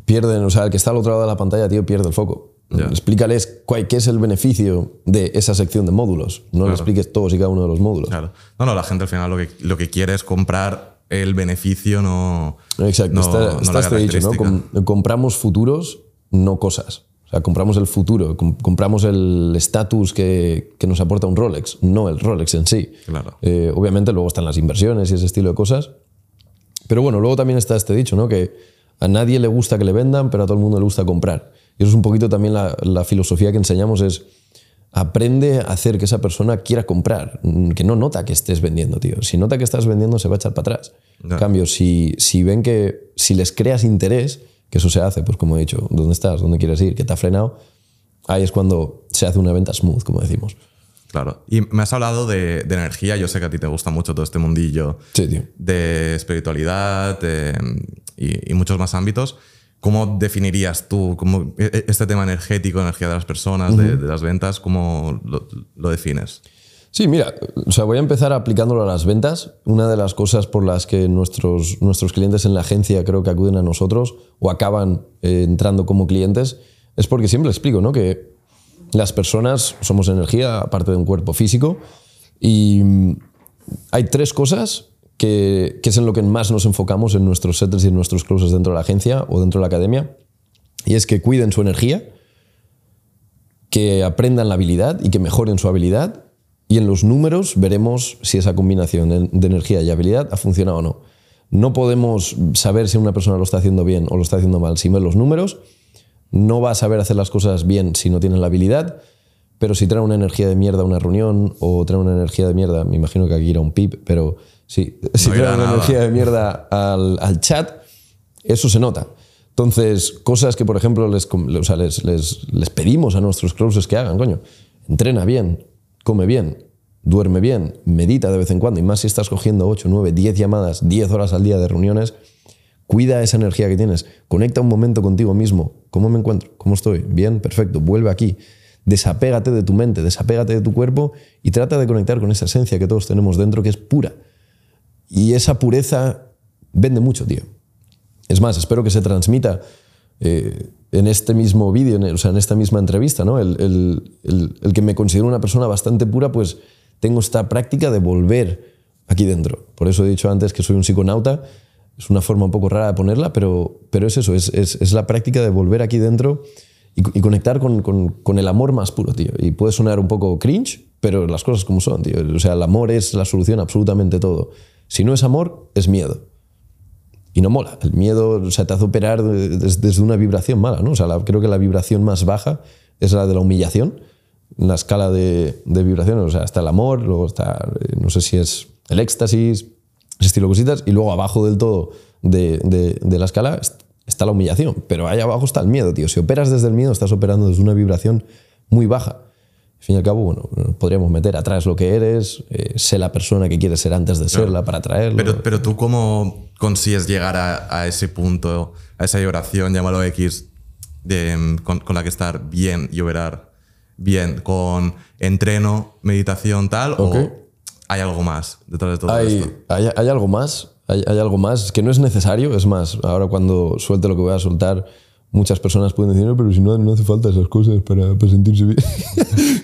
Pierden, o sea, el que está al otro lado de la pantalla, tío, pierde el foco. Explícales qué es el beneficio de esa sección de módulos. No le expliques todos y cada uno de los módulos. Claro. No, no, la gente al final lo que, lo que quiere es comprar el beneficio no. Exacto, está, este dicho, ¿no? compramos futuros, no cosas. O sea, compramos el futuro, compramos el estatus que, que, nos aporta un Rolex, no el Rolex en sí. Claro. Eh, obviamente luego están las inversiones y ese estilo de cosas. Pero bueno, luego también está este dicho, ¿no? Que A nadie le gusta que le vendan, pero a todo el mundo le gusta comprar. Y eso es un poquito también la, la filosofía que enseñamos es aprende a hacer que esa persona quiera comprar, que no nota que estés vendiendo, tío. Si nota que estás vendiendo, se va a echar para atrás. En cambio, si, si ven que, si les creas interés, que eso se hace, pues como he dicho, ¿dónde estás? ¿Dónde quieres ir? ¿Qué te ha frenado? Ahí es cuando se hace una venta smooth, como decimos. Claro. Y me has hablado de, de energía. Yo sé que a ti te gusta mucho todo este mundillo Sí, tío. de espiritualidad de- y, y muchos más ámbitos. ¿Cómo definirías tú cómo, e- e- este tema energético, energía de las personas, de, de las ventas? ¿Cómo lo, lo defines? Sí, mira, o sea, voy a empezar aplicándolo a las ventas. Una de las cosas por las que nuestros, nuestros clientes en la agencia creo que acuden a nosotros o acaban eh, entrando como clientes es porque siempre explico, ¿no? Que las personas somos energía, aparte de un cuerpo físico, y hay tres cosas que, es en lo que más nos enfocamos en nuestros settles y en nuestros closes dentro de la agencia o dentro de la academia, y es que cuiden su energía, que aprendan la habilidad y que mejoren su habilidad. Y en los números veremos si esa combinación de energía y habilidad ha funcionado o no. No podemos saber si una persona lo está haciendo bien o lo está haciendo mal sin ver los números. No va a saber hacer las cosas bien si no tiene la habilidad. Pero si trae una energía de mierda a una reunión o trae una energía de mierda, me imagino que aquí irá un pip, pero sí, si una nada. energía de mierda al, al chat, eso se nota. Entonces, cosas que, por ejemplo, les, com- o sea, les, les- les pedimos a nuestros closes que hagan, coño. Entrena bien, come bien, duerme bien, medita de vez en cuando, y más si estás cogiendo 8, 9, 10 llamadas, 10 horas al día de reuniones, cuida esa energía que tienes, conecta un momento contigo mismo. ¿Cómo me encuentro? ¿Cómo estoy? Bien, perfecto, vuelve aquí. Desapégate de tu mente, desapégate de tu cuerpo y trata de conectar con esa esencia que todos tenemos dentro, que es pura. Y esa pureza vende mucho, tío. Es más, espero que se transmita eh, en este mismo vídeo, o sea, en esta misma entrevista, ¿no? El, el- el- que me considero una persona bastante pura, pues tengo esta práctica de volver aquí dentro. Por eso he dicho antes que soy un psiconauta. Es una forma un poco rara de ponerla, pero, pero es eso, es, es- la práctica de volver aquí dentro y, y conectar con, con- con el amor más puro, tío. Y puede sonar un poco cringe, pero las cosas como son, tío. O sea, el amor es la solución a absolutamente todo. Si no es amor, es miedo. Y no mola. El miedo o sea, te hace operar de- des- desde una vibración mala. ¿no? O sea, creo que la vibración más baja es la de la humillación. En la escala de, vibraciones, o sea, está el amor, luego está, eh, no sé si es el éxtasis, ese estilo cositas, y luego abajo del todo de, de- de la escala est- está la humillación. Pero ahí abajo está el miedo, tío. Si operas desde el miedo, estás operando desde una vibración muy baja. Al fin y al cabo, bueno, podríamos meter atrás lo que eres, eh, sé la persona que quieres ser antes de serla para atraerlo. Pero, pero tú, ¿cómo consigues llegar a, a ese punto, a esa vibración, llámalo X, de, mm, con, con la que estar bien y operar bien? ¿Con entreno, meditación, tal? ¿O hay algo más detrás de todo hay, esto? hay, hay algo más, hay, hay algo más que no es necesario, es más, ahora cuando suelte lo que voy a soltar, muchas personas pueden decir, no, pero si no, no hace falta esas cosas para, para sentirse bien.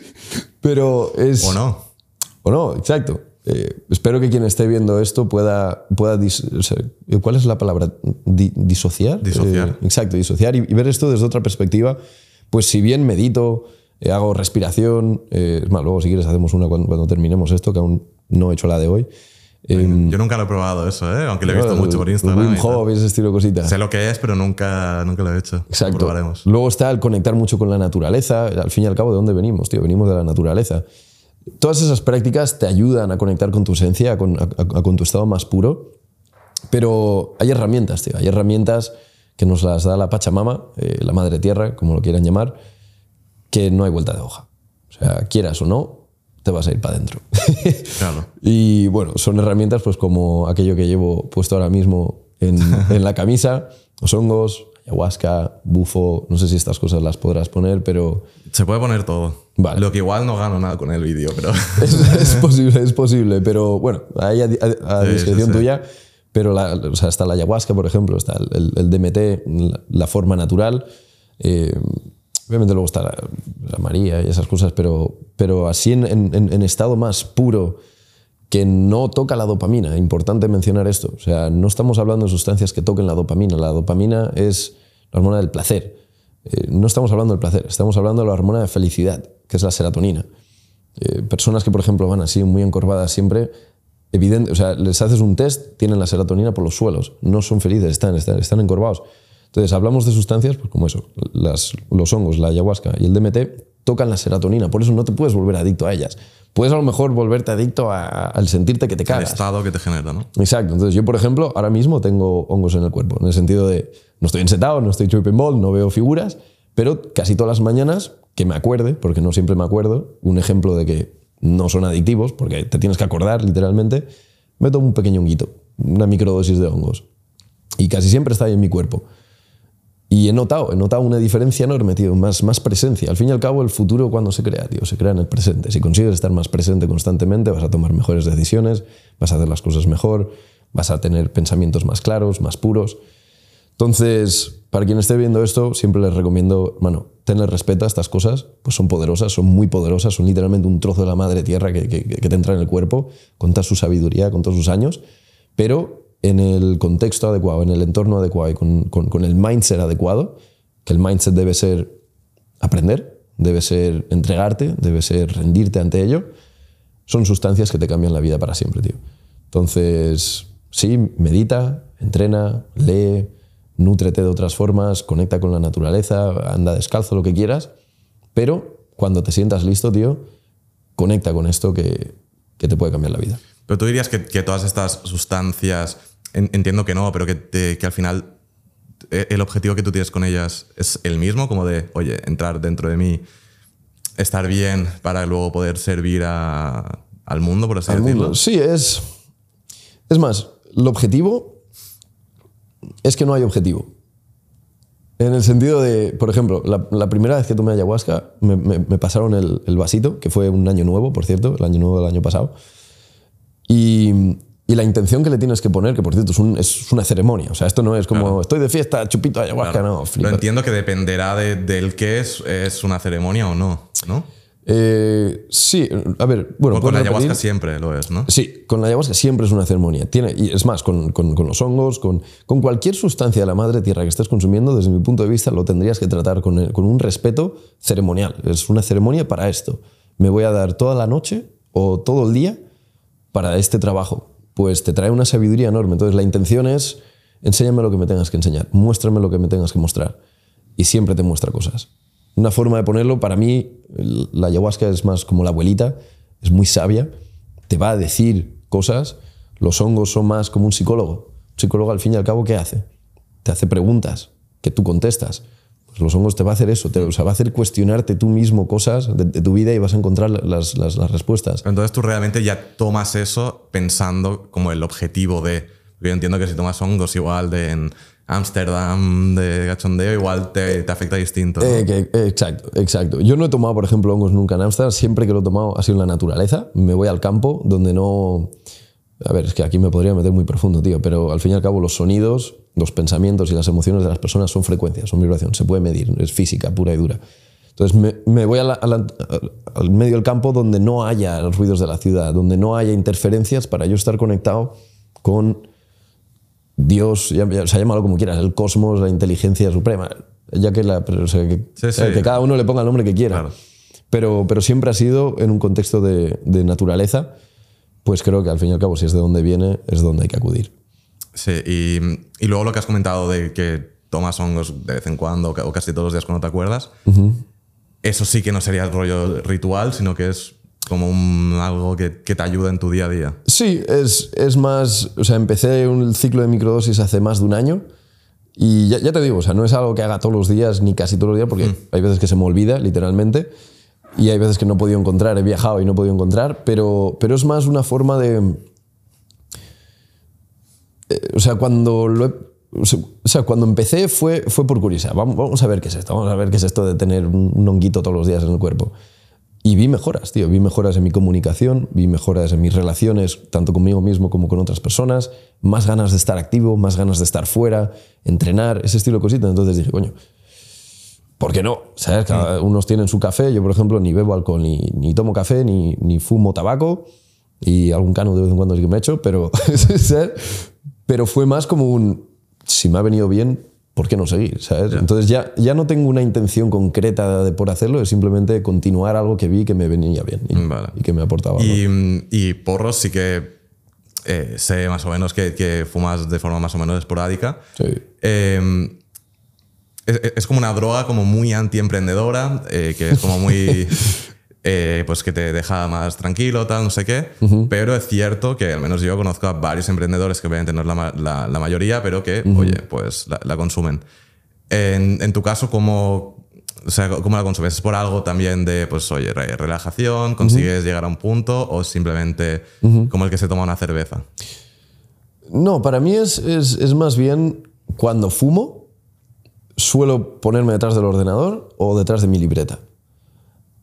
pero es... ¿O no? O no, exacto. Eh, espero que quien esté viendo esto pueda, pueda dis- o sea, ¿cuál es la palabra? Di- disociar. Disociar. Eh, exacto, disociar y, y ver esto desde otra perspectiva. Pues si bien medito, eh, hago respiración, es más, luego si quieres hacemos una cuando, cuando terminemos esto, que aún no he hecho la de hoy. Eh, Yo nunca lo he probado eso, ¿eh? aunque lo he visto mucho por Instagram. Wim. Hof ese estilo de cositas. Sé lo que es, pero nunca, nunca lo he hecho. Exacto. Probaremos. Luego está el conectar mucho con la naturaleza. Al fin y al cabo, ¿de dónde venimos, tío? Venimos de la naturaleza. Todas esas prácticas te ayudan a conectar con tu esencia, con, a- a- con tu estado más puro. Pero hay herramientas, tío. Hay herramientas que nos las da la Pachamama, eh, la Madre Tierra, como lo quieran llamar, que no hay vuelta de hoja. O sea, quieras o no, te vas a ir para adentro. Claro. Y bueno, son herramientas pues como aquello que llevo puesto ahora mismo en, en la camisa, los hongos, ayahuasca, bufo, no sé si estas cosas las podrás poner, pero Se puede poner todo. Vale. Lo que igual no gano nada con el vídeo, pero. es, es posible, es posible, pero bueno, ahí a, a- a Sí, discreción sí, sí. tuya, pero la- o sea, está la ayahuasca, por ejemplo, está el, el DMT, la, la forma natural, eh, obviamente luego está la, María y esas cosas, pero, pero así en- en estado más puro, que no toca la dopamina, importante mencionar esto, o sea, no estamos hablando de sustancias que toquen la dopamina, la dopamina es la hormona del placer, Eh, no estamos hablando del placer, estamos hablando de la hormona de felicidad, que es la serotonina. Eh, personas que, por ejemplo, van así muy encorvadas siempre, evidente, o sea, les haces un test, tienen la serotonina por los suelos, no son felices, están, están, están encorvados. Entonces, hablamos de sustancias, pues como eso, las, los hongos, la ayahuasca y el DMT tocan la serotonina, por eso no te puedes volver adicto a ellas. Puedes a lo mejor volverte adicto a- al sentirte que te El cagas. estado que te genera, ¿no? Exacto. Entonces, yo, por ejemplo, ahora mismo tengo hongos en el cuerpo, en el sentido de no estoy ensetado, no estoy tripping ball, no veo figuras, pero casi todas las mañanas, que me acuerde, porque no siempre me acuerdo, un ejemplo de que no son adictivos, porque te tienes que acordar literalmente, me tomo un pequeño honguito, una microdosis de hongos. Y casi siempre está ahí en mi cuerpo. Y he notado, he notado una diferencia enorme, tío, más, más presencia. Al fin y al cabo, el futuro cuando se crea, tío, se crea en el presente. Si consigues estar más presente constantemente, vas a tomar mejores decisiones, vas a hacer las cosas mejor, vas a tener pensamientos más claros, más puros. Entonces, para quien esté viendo esto, siempre les recomiendo, bueno, tener respeto a estas cosas, pues son poderosas, son muy poderosas, son literalmente un trozo de la madre tierra que- que te entra en el cuerpo, con toda su sabiduría, con todos sus años, pero en el contexto adecuado, en el entorno adecuado y con, con- el mindset adecuado, que el mindset debe ser aprender, debe ser entregarte, debe ser rendirte ante ello, son sustancias que te cambian la vida para siempre, tío. Entonces, sí, medita, entrena, lee, nútrete de otras formas, conecta con la naturaleza, anda descalzo, lo que quieras, pero cuando te sientas listo, tío, conecta con esto que, que te puede cambiar la vida. Pero tú dirías que, que todas estas sustancias, en- entiendo que no, pero que, te- que al final eh, el objetivo que tú tienes con ellas es el mismo, como de, oye, entrar dentro de mí, estar bien para luego poder servir a- al mundo, por así al decirlo. mundo. Sí, es. Es más, el objetivo es que no hay objetivo. En el sentido de, por ejemplo, la, la primera vez que tomé ayahuasca, me, me- me pasaron el, el vasito, que fue un año nuevo, por cierto, el año nuevo del año pasado. Y, y la intención que le tienes que poner, que por cierto es, un- es una ceremonia. O sea, esto no es como Claro. estoy de fiesta, chupito ayahuasca, Claro. no. Flipa. entiendo que dependerá de- del qué es, es una ceremonia o no, ¿no? Eh, sí, a ver, bueno, con la ¿puedes ayahuasca siempre lo es, ¿no? Sí, con la ayahuasca siempre es una ceremonia. Tiene, y es más, con, con- con los hongos, con, con cualquier sustancia de la madre tierra que estés consumiendo, desde mi punto de vista, lo tendrías que tratar con, el- con un respeto ceremonial. Es una ceremonia para esto. Me voy a dar toda la noche o todo el día para este trabajo. Pues te trae una sabiduría enorme. Entonces la intención es, enséñame lo que me tengas que enseñar, muéstrame lo que me tengas que mostrar. Y siempre te muestra cosas. Una forma de ponerlo, para mí, la ayahuasca es más como la abuelita, es muy sabia, te va a decir cosas. Los hongos son más como un psicólogo. Un psicólogo, al fin y al cabo, ¿qué hace? Te hace preguntas que tú contestas. Pues los hongos te va a hacer eso, te, o sea, va a hacer cuestionarte tú mismo cosas de, de tu vida y vas a encontrar las, las- las respuestas. Entonces tú realmente ya tomas eso pensando como el objetivo de... Yo entiendo que si tomas hongos igual de en Ámsterdam, de gachondeo, igual te, te afecta distinto. ¿no? Eh, que- exacto, exacto. Yo no he tomado, por ejemplo, hongos nunca en Ámsterdam. Siempre que lo he tomado ha sido en la naturaleza. Me voy al campo donde no... A ver, es que aquí me podría meter muy profundo, tío, pero al fin y al cabo los sonidos, los pensamientos y las emociones de las personas son frecuencias, son vibración, se puede medir, es física pura y dura. Entonces me, me voy a la- a la- al medio del campo donde no haya ruidos de la ciudad, donde no haya interferencias para yo estar conectado con Dios, ya, ya- o sea, llámalo como quieras, el cosmos, la inteligencia suprema, ya que, la, pero, o sea, que, Sí, sí. que cada uno le ponga el nombre que quiera. Claro. Pero, pero siempre ha sido en un contexto de, de naturaleza, pues creo que al fin y al cabo, si es de donde viene, es donde hay que acudir. Sí, y, y luego lo que has comentado de que tomas hongos de vez en cuando o casi todos los días cuando te acuerdas, eso sí que no sería el rollo ritual, sino que es como un, algo que, que te ayuda en tu día a día. Sí, es, es más, o sea, empecé un ciclo de microdosis hace más de un año y ya, ya te digo, o sea, no es algo que haga todos los días ni casi todos los días porque hay veces que se me olvida, literalmente, y hay veces que no he podido encontrar, he viajado y no he podido encontrar, pero, pero es más una forma de... eh, o sea, cuando lo he- o sea, cuando empecé fue, fue por curiosidad. Vamos, vamos a ver qué es esto. Vamos a ver qué es esto de tener un, honguito todos los días en el cuerpo. Y vi mejoras, tío. Vi mejoras en mi comunicación, vi mejoras en mis relaciones, tanto conmigo mismo como con otras personas. Más ganas de estar activo, más ganas de estar fuera, entrenar, ese estilo de cositas. Entonces dije, coño, ¿por qué no? ¿Sabes? Cada unos tienen su café. Yo, por ejemplo, ni bebo alcohol, ni, ni tomo café, ni, ni fumo tabaco. Y algún cano de vez en cuando sí que me echo, pero, ¿sabes? Pero fue más como un, si me ha venido bien, ¿por qué no seguir? ¿sabes? Entonces ya, ya no tengo una intención concreta de por hacerlo, es simplemente continuar algo que vi que me venía bien y, Vale. y que me aportaba. Y, y porros sí que eh, sé más o menos que, que fumas de forma más o menos esporádica. Sí. Eh, es, es como una droga como muy anti-emprendedora, eh, que es como muy... eh, pues que te deja más tranquilo, tal, no sé qué. Pero es cierto que al menos yo conozco a varios emprendedores que obviamente no es la, ma- la- la mayoría, pero que, oye, pues la, la consumen. En, en tu caso, ¿cómo, o sea, ¿cómo la consumes? ¿Es por algo también de, pues, oye, re- relajación, consigues llegar a un punto o simplemente como el que se toma una cerveza? No, para mí es, es, es más bien cuando fumo, suelo ponerme detrás del ordenador o detrás de mi libreta.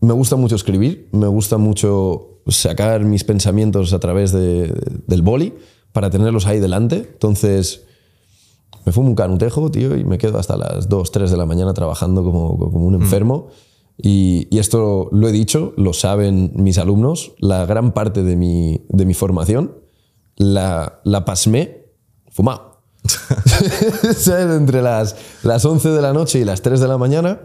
Me gusta mucho escribir, me gusta mucho sacar mis pensamientos a través de- del boli para tenerlos ahí delante. Entonces, me fumo un canutejo, tío, y me quedo hasta las 2, 3 de la mañana trabajando como, como un enfermo. Y, y esto lo he dicho, lo saben mis alumnos, la gran parte de mi, de mi formación la, la pasmé fumado. Entre las, las 11 de la noche y las 3 de la mañana,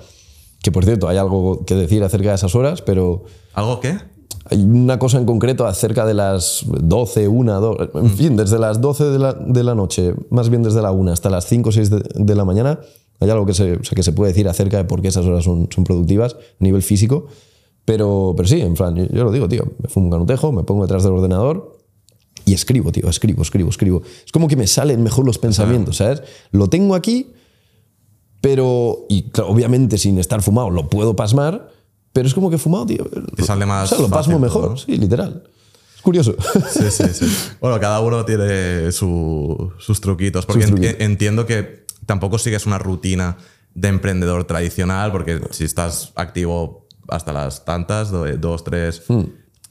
que por cierto hay algo que decir acerca de esas horas, pero ¿Algo qué? hay una cosa en concreto acerca de las 12, 1, 2, en fin, desde las 12 de la, de la noche, más bien desde la 1 hasta las 5 o 6 de, de la mañana, hay algo que se, o sea, que se puede decir acerca de por qué esas horas son, son productivas a nivel físico. Pero, pero sí, en plan, yo, yo lo digo, tío, me fumo un canutejo, me pongo detrás del ordenador y escribo, tío, escribo, escribo, escribo. Es como que me salen mejor los pensamientos, ¿sabes? Lo tengo aquí, pero, y claro, obviamente sin estar fumado lo puedo pasmar, pero es como que fumado, tío. Te sale más O sea, lo pasmo fácil, mejor, ¿no? sí, literal. Es curioso. Sí, sí, sí. Bueno, cada uno tiene su- sus truquitos, porque Sus truquitos. entiendo que tampoco sigues una rutina de emprendedor tradicional, porque si estás activo hasta las tantas, do- dos, tres, Hmm.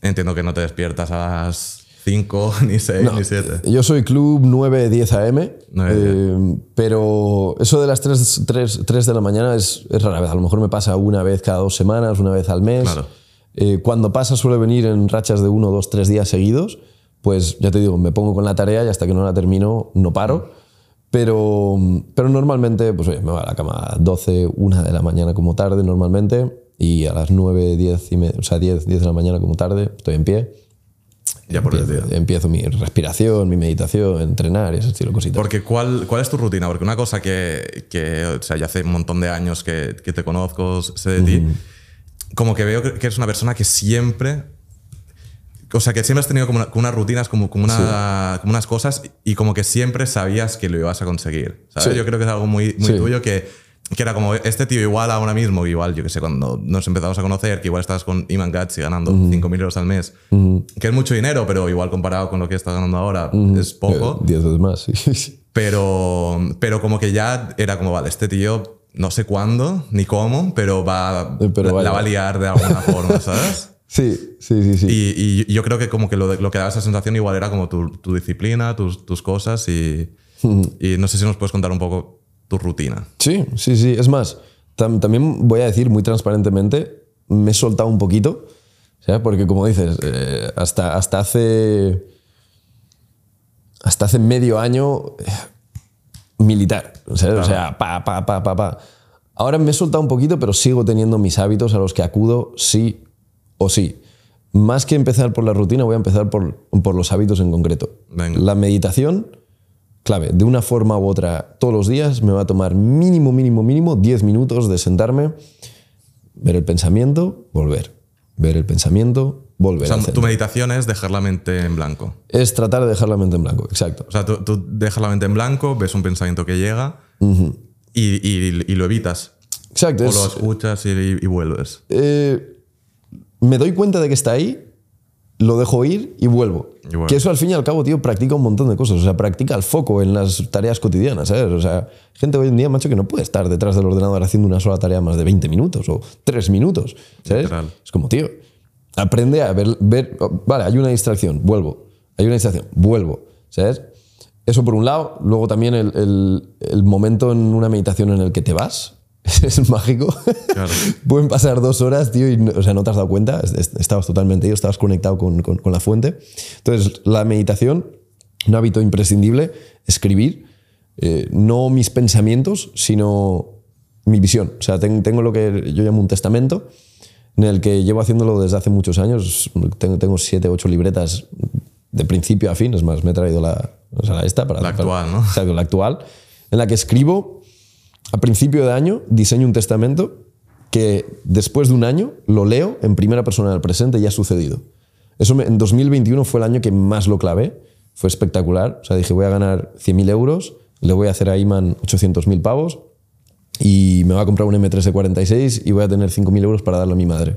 entiendo que no te despiertas a las cinco, ni seis, ni siete. Yo soy club 9-10 AM, 9, eh, pero eso de las 3, 3, 3 de la mañana es, es rara vez. A lo mejor me pasa una vez cada dos semanas, una vez al mes. Claro. Eh, cuando pasa suele venir en rachas de uno, dos, tres días seguidos. Pues ya te digo, me pongo con la tarea y hasta que no la termino no paro. Pero, pero normalmente pues, oye, me voy a la cama a 12, 1 de la mañana como tarde normalmente y a las 9, 10, y me- o sea, 10, 10 de la mañana como tarde estoy en pie. Ya por el día. Empiezo, empiezo mi respiración, mi meditación, entrenar y ese estilo de cositas. Porque ¿cuál, ¿cuál es tu rutina? Porque una cosa que, que o sea, ya hace un montón de años que, que te conozco, sé de ti, como que veo que eres una persona que siempre, o sea, que siempre has tenido como, una- como unas rutinas, como, como, una- como unas cosas y como que siempre sabías que lo ibas a conseguir. ¿sabes? Sí. Yo creo que es algo muy, muy Sí. tuyo que, que era como este tío igual ahora mismo, igual, yo que sé, cuando nos empezamos a conocer, que igual estás con Iman Gatsi ganando 5.000 euros al mes, que es mucho dinero, pero igual comparado con lo que estás ganando ahora es poco. Eh, Diez veces más, sí. Pero, pero como que ya era como, vale, este tío no sé cuándo ni cómo, pero va, Eh, pero la, va a liar de alguna forma, ¿sabes? Sí, sí, sí. sí. Y, y yo creo que como que lo que daba esa sensación igual era como tu, tu disciplina, tus, tus cosas y, y no sé si nos puedes contar un poco tu rutina. Sí, sí, sí. Es más, tam- también voy a decir muy transparentemente, me he soltado un poquito, ¿sabes? Porque como dices, eh, hasta, hasta hace. Hasta hace medio año eh, militar, ¿sabes? O sea, pa, pa, pa, pa, pa. Ahora me he soltado un poquito, pero sigo teniendo mis hábitos a los que acudo sí o sí. Más que empezar por la rutina, voy a empezar por, por los hábitos en concreto. Venga. La meditación, clave, de una forma u otra, todos los días me va a tomar mínimo, mínimo, mínimo 10 minutos de sentarme, ver el pensamiento, volver. Ver el pensamiento, volver. O sea, tu meditación es dejar la mente en blanco. es tratar de dejar la mente en blanco, exacto. O sea, tú, tú dejas la mente en blanco, ves un pensamiento que llega y, y- y lo evitas. Exacto. O es- lo escuchas y, y vuelves. eh, me doy cuenta de que está ahí, lo dejo ir y vuelvo. Y. Que eso al fin y al cabo, tío, practica un montón de cosas. O sea, practica el foco en las tareas cotidianas, ¿sabes? O sea, gente hoy en día, macho, que no puede estar detrás del ordenador haciendo una sola tarea más de 20 minutos o 3 minutos, ¿sabes? Literal. Es como, tío, aprende a ver, ver, vale, hay una distracción, vuelvo. Hay una distracción, vuelvo, ¿sabes? Eso por un lado. Luego también el, el- el momento en una meditación en el que te vas. Es mágico. Claro. Pueden pasar dos horas, tío, y no, o sea, no te has dado cuenta. Es- es- Estabas totalmente ido, estabas conectado con, con- con la fuente. Entonces, la meditación, un hábito imprescindible, escribir, eh, no mis pensamientos, sino mi visión. O sea, ten- tengo lo que yo llamo un testamento, en el que llevo haciéndolo desde hace muchos años. Tengo, tengo siete, ocho libretas de principio a fin. Es más, me he traído la, o sea, esta para... La actual, para- ¿no? Exacto, la actual, en la que escribo a principio de año diseño un testamento que después de un año lo leo en primera persona del presente y ha sucedido. Eso me- en 2021 fue el año que más lo clavé. Fue espectacular. O sea, dije, voy a ganar 100.000 euros, le voy a hacer a Iman 800.000 pavos y me va a comprar un M3 de 46 y voy a tener 5.000 euros para darle a mi madre.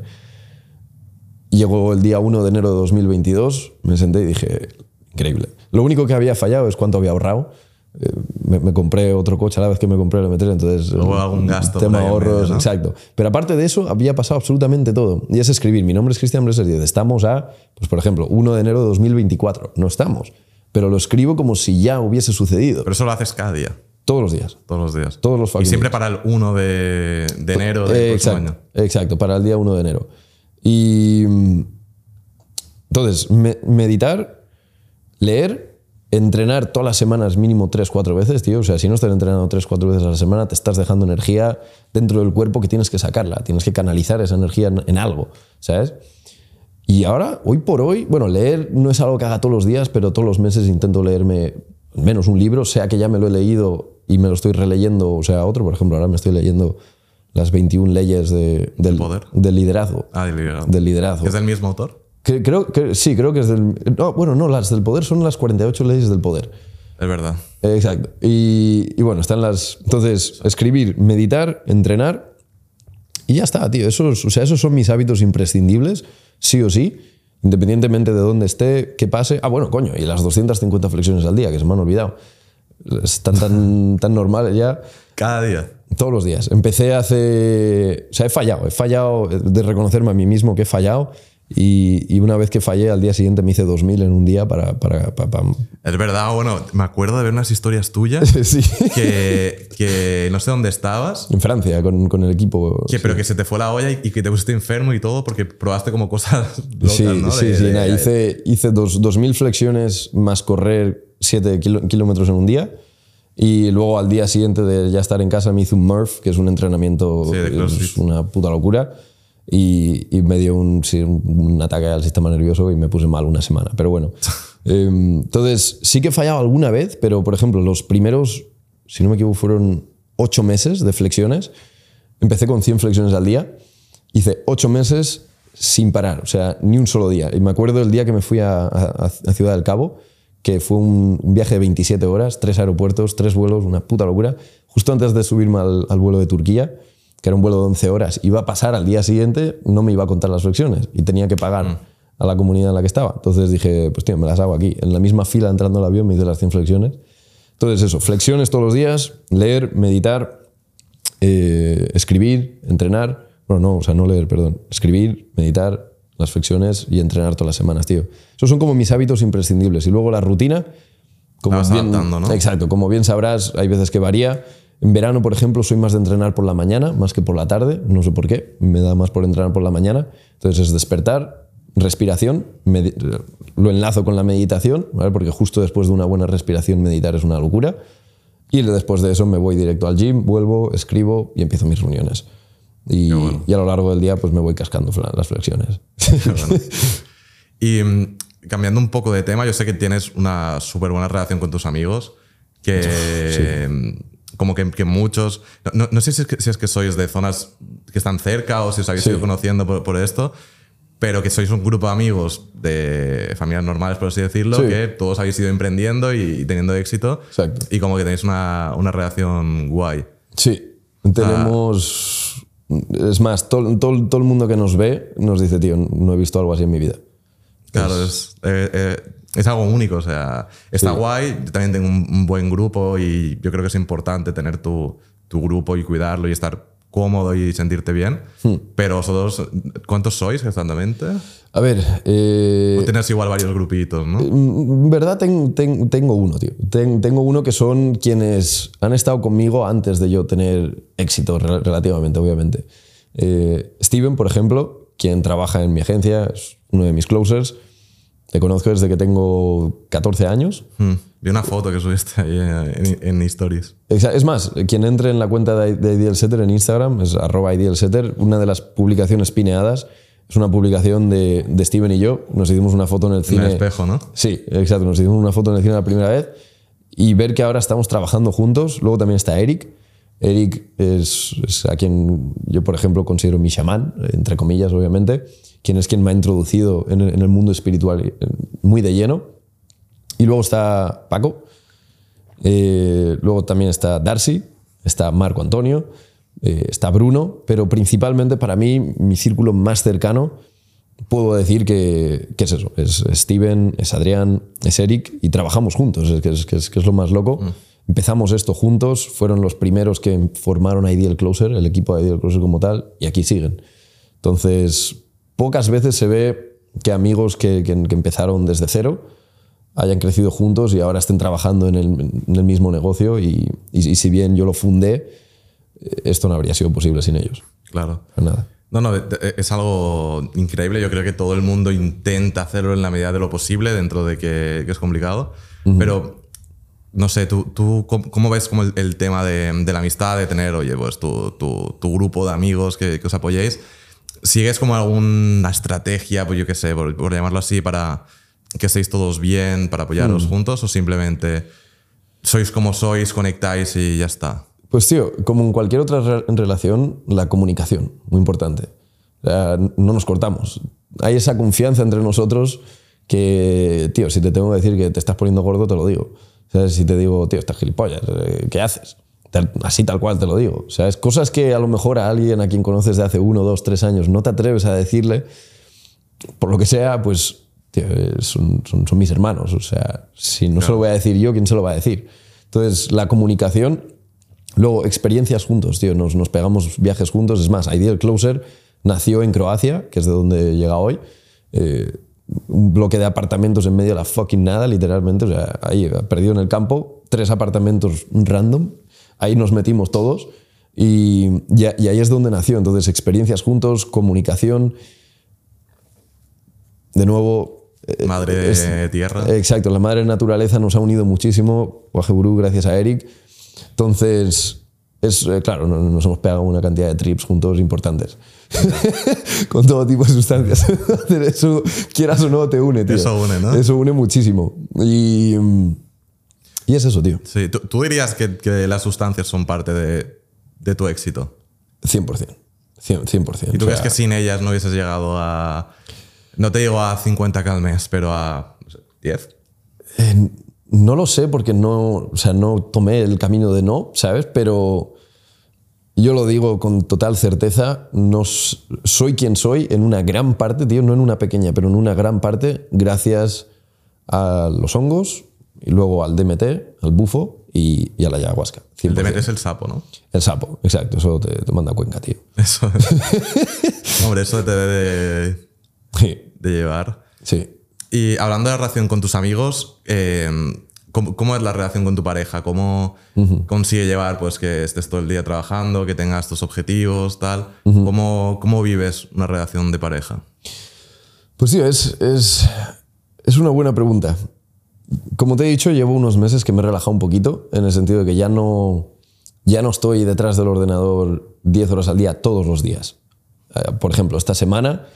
Llegó el día 1 de enero de 2022, me senté y dije, increíble. Lo único que había fallado es cuánto había ahorrado. Eh, me, me compré otro coche a la vez que me compré el M3, entonces... Hubo eh, algún gasto Tema ahorros, medio, ¿no? exacto. Pero aparte de eso, había pasado absolutamente todo. Y es escribir, mi nombre es Cristian Breser 10, estamos a, pues por ejemplo, 1 de enero de 2024. No estamos. Pero lo escribo como si ya hubiese sucedido. Pero eso lo haces cada día, Todos los días. todos los días. Todos los Y siempre días. para el 1 de, de enero del Eh, próximo exacto, año. exacto, para el día 1 de enero. Y mm, entonces, me- meditar, leer, entrenar todas las semanas mínimo 3-4 veces, tío. O sea, si no estás entrenando 3-4 veces a la semana, te estás dejando energía dentro del cuerpo que tienes que sacarla, tienes que canalizar esa energía en, en algo, ¿sabes? Y ahora, hoy por hoy, bueno, leer no es algo que haga todos los días, pero todos los meses intento leerme al menos un libro, sea que ya me lo he leído y me lo estoy releyendo, o sea, otro, por ejemplo, ahora me estoy leyendo las 21 leyes de- del, Poder. del liderazgo. Ah, del liderazgo. Del liderazgo. ¿Es del mismo autor? Que- creo que sí, creo que es del. No, bueno, no, las del poder son las 48 leyes del poder. Es verdad. Exacto. Y, y bueno, están las. Entonces, escribir, meditar, entrenar. Y ya está, tío. Esos, o sea, esos son mis hábitos imprescindibles, sí o sí, independientemente de dónde esté, qué pase. Ah, bueno, coño, y las 250 flexiones al día, que se me han olvidado. Están tan, tan normales ya. Cada día. Todos los días. Empecé hace. O sea, he fallado. He fallado de reconocerme a mí mismo que he fallado. Y, y una vez que fallé, al día siguiente me hice 2000 en un día para. para, para- para- Es verdad, bueno, me acuerdo de ver unas historias tuyas Sí. que, que no sé dónde estabas, En Francia, con, con el equipo. que, pero que se te fue la olla y, y que te pusiste enfermo y todo porque probaste como cosas locas, Sí, ¿no? sí, De- sí. de- nada, hice hice dos, 2.000 flexiones más correr 7 kilómetros en un día. Y luego al día siguiente de ya estar en casa me hice un Murph, que es un entrenamiento, Sí, de es una puta locura. Y, y me dio un, sí, un- un ataque al sistema nervioso y me puse mal una semana. Pero bueno. Em, entonces, sí que he fallado alguna vez, pero por ejemplo, los primeros, si no me equivoco, fueron 8 meses de flexiones. Empecé con 100 flexiones al día. Hice 8 meses sin parar, o sea, ni un solo día. Y me acuerdo el día que me fui a, a- a Ciudad del Cabo, que fue un, un viaje de 27 horas, tres aeropuertos, tres vuelos, una puta locura. Justo antes de subirme al, al vuelo de Turquía, que era un vuelo de 11 horas, iba a pasar al día siguiente, no me iba a contar las flexiones y tenía que pagar a la comunidad en la que estaba. Entonces dije, pues tío, me las hago aquí. En la misma fila entrando al avión me hice las 100 flexiones. Entonces eso, flexiones todos los días, leer, meditar, eh, escribir, entrenar. Bueno, no, o sea, no leer, perdón. Escribir, meditar, las flexiones y entrenar todas las semanas, tío. Esos son como mis hábitos imprescindibles. Y luego la rutina, como bien, ¿no? Exacto, como bien sabrás, hay veces que varía. En verano, por ejemplo, soy más de entrenar por la mañana, más que por la tarde. No sé por qué, me da más por entrenar por la mañana. Entonces es despertar, respiración, lo enlazo con la meditación, ¿vale? porque justo después de una buena respiración meditar es una locura. Y después de eso me voy directo al gym, vuelvo, escribo y empiezo mis reuniones. Y, y a lo largo del día pues me voy cascando las flexiones. Y mm, cambiando un poco de tema, yo sé que tienes una súper buena relación con tus amigos, que mm, como que, que muchos, no, no- sé si es, que, si es que sois de zonas que están cerca o si os habéis Sí. ido conociendo por, por esto, pero que sois un grupo de amigos de familias normales, por así decirlo, Sí. que todos habéis ido emprendiendo y, y teniendo éxito. Exacto. Y como que tenéis una, una relación guay. Sí, tenemos... Es más, todo, todo, todo el mundo que nos ve nos dice, tío, no he visto algo así en mi vida. Claro, es, eh, eh, es algo único. O sea, está guay. Yo también tengo un, un buen grupo y yo creo que es importante tener tu, tu grupo y cuidarlo y estar cómodo y sentirte bien. Hmm. Pero vosotros, ¿cuántos sois exactamente? A ver, eh, O tienes igual varios grupitos, ¿no? en verdad ten- ten- tengo uno, tío. Ten- tengo uno que son quienes han estado conmigo antes de yo tener éxito, rel- relativamente, obviamente. Eh, Steven, por ejemplo, quien trabaja en mi agencia, es uno de mis closers. Te conozco desde que tengo 14 años. Hmm. Vi una foto que subiste ahí en, en Stories. Es más, quien entre en la cuenta de, de Ideal Setter en Instagram es arroba una de las publicaciones pineadas. Es una publicación de, de Steven y yo. Nos hicimos una foto en el En cine. el espejo, ¿no? Sí, exacto. Nos hicimos una foto en el cine la primera vez y ver que ahora estamos trabajando juntos. Luego también está Eric, Eric es, a quien yo, por ejemplo, considero mi chamán, entre comillas, obviamente, quien es quien me ha introducido en el, mundo espiritual eh, muy de lleno. Y luego está Paco, eh, luego también está Darcy, está Marco Antonio, eh, está Bruno, pero principalmente para mí, mi círculo más cercano, puedo decir que, que es eso, es Steven, es Adrián, es Eric, y trabajamos juntos, es que es, que es, que es lo más loco. Empezamos esto juntos, fueron los primeros que formaron Ideal Closer, el equipo de Ideal Closer como tal, y aquí siguen. Entonces, pocas veces se ve que amigos que, que- que empezaron desde cero hayan crecido juntos y ahora estén trabajando en el, en el mismo negocio y, y- y si bien yo lo fundé, eh, esto no habría sido posible sin ellos. Claro. Para nada. No, no, es algo increíble. Yo creo que todo el mundo intenta hacerlo en la medida de lo posible, dentro de que, que es complicado. Pero, no sé, ¿tú, tú cómo, cómo ves como el, el tema de, de la amistad, de tener, oye, pues tu, tu- tu grupo de amigos que, que os apoyéis? ¿Sigues como alguna estrategia, pues yo qué sé, por, por llamarlo así, para que estéis todos bien, para apoyaros juntos? ¿O simplemente sois como sois, conectáis y ya está? Pues tío, como en cualquier otra re- relación, la comunicación, muy importante. No nos cortamos. Hay esa confianza entre nosotros que, tío, si te tengo que decir que te estás poniendo gordo, te lo digo. Sea, si te digo, tío, estás gilipollas, eh, ¿qué haces? Así tal cual te lo digo. O sea, es cosas que a lo mejor a alguien a quien conoces de hace uno, dos, tres años no te atreves a decirle, por lo que sea, pues tío, eh, son, son- son mis hermanos. O sea, si no se lo voy a decir yo, ¿quién se lo va a decir? Entonces, la comunicación, luego experiencias juntos, tío, nos, nos pegamos viajes juntos. Es más, Ideal Closer nació en Croacia, que es de donde llega hoy. Eh, un bloque de apartamentos en medio de la fucking nada, literalmente. O sea, ahí, perdido en el campo, tres apartamentos random. Ahí nos metimos todos. Y, y y ahí es donde nació. Entonces, experiencias juntos, comunicación. De nuevo, eh, Madre de es- tierra. Exacto, la madre naturaleza nos ha unido muchísimo, Guajeburú, gracias a Eric. Entonces, es, eh, claro, no- nos hemos pegado una cantidad de trips juntos importantes. Con todo tipo de sustancias. Eso, quieras o no, te une, tío. Eso une, ¿no? Eso une muchísimo. Y, mm, y es eso, tío. Sí, ¿tú, tú dirías que, que las sustancias son parte de, de tu éxito? 100%. 100%. 100%. ¿Y tú O crees que sin ellas no hubieses llegado a... No te digo a 50 al mes, pero a no sé, 10? Eh, no lo sé porque no, o sea, no tomé el camino de no, ¿sabes? Pero yo lo digo con total certeza, no soy quien soy en una gran parte, tío, no en una pequeña, pero en una gran parte, gracias a los hongos y luego al DMT, al bufo y, y a la ayahuasca. El 100%. de metes el sapo, ¿no? El sapo, exacto, eso te, te manda a Cuenca, tío. Eso. Hombre, eso te debe de, de llevar. sí. Y hablando de la relación con tus amigos, eh, ¿cómo, cómo es la relación con tu pareja? ¿Cómo consigue llevar pues, que estés todo el día trabajando, que tengas tus objetivos, tal? ¿Cómo, ¿Cómo vives una relación de pareja? Pues tío, es, es, es una buena pregunta. Como te he dicho, llevo unos meses que me he relajado un poquito, en el sentido de que ya no, ya no estoy detrás del ordenador 10 horas al día todos los días. Eh, Por ejemplo, esta semana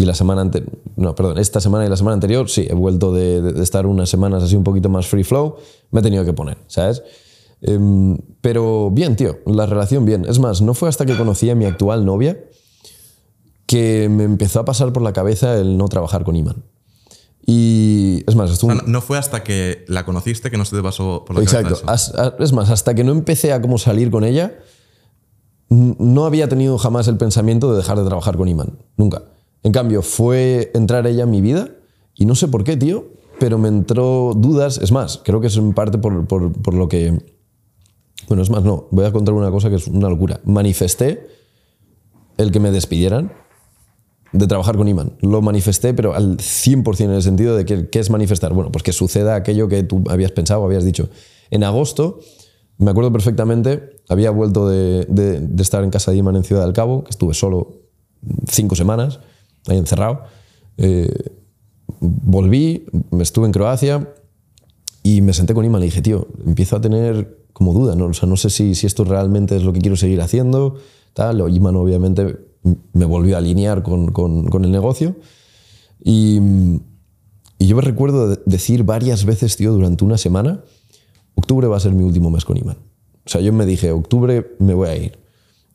y la semana anterior, no, perdón, esta semana y la semana anterior, sí, he vuelto de, de- de estar unas semanas así un poquito más free flow, me he tenido que poner, ¿sabes? Em, pero bien, tío, la relación bien. Es más, no fue hasta que conocí a mi actual novia que me empezó a pasar por la cabeza el no trabajar con Iman. Y es más, estuvo O sea, no- fue hasta que la conociste que no se te pasó por la Exacto. cabeza a- Es más, hasta que no empecé a como salir con ella, no había tenido jamás el pensamiento de dejar de trabajar con Iman. Nunca. En cambio, fue entrar ella en mi vida y no sé por qué, tío, pero me entró dudas. Es más, creo que es en parte por, por- por lo que... Bueno, es más, no. Voy a contar una cosa que es una locura. Manifesté el que me despidieran de trabajar con Iman. Lo manifesté, pero al 100% en el sentido de que ¿qué es manifestar? Bueno, pues que suceda aquello que tú habías pensado, habías dicho. En agosto, me acuerdo perfectamente, había vuelto de, de- de estar en casa de Iman en Ciudad del Cabo, que estuve solo cinco semanas, ahí encerrado. Eh, volví, estuve en Croacia y me senté con Iman y le dije, tío, empiezo a tener como duda, ¿no? O sea, no sé si, si esto realmente es lo que quiero seguir haciendo, tal. Iman obviamente me volvió a alinear con, con- con el negocio. Y, y yo me recuerdo de- decir varias veces, tío, durante una semana, octubre va a ser mi último mes con Iman. O sea, yo me dije, octubre me voy a ir.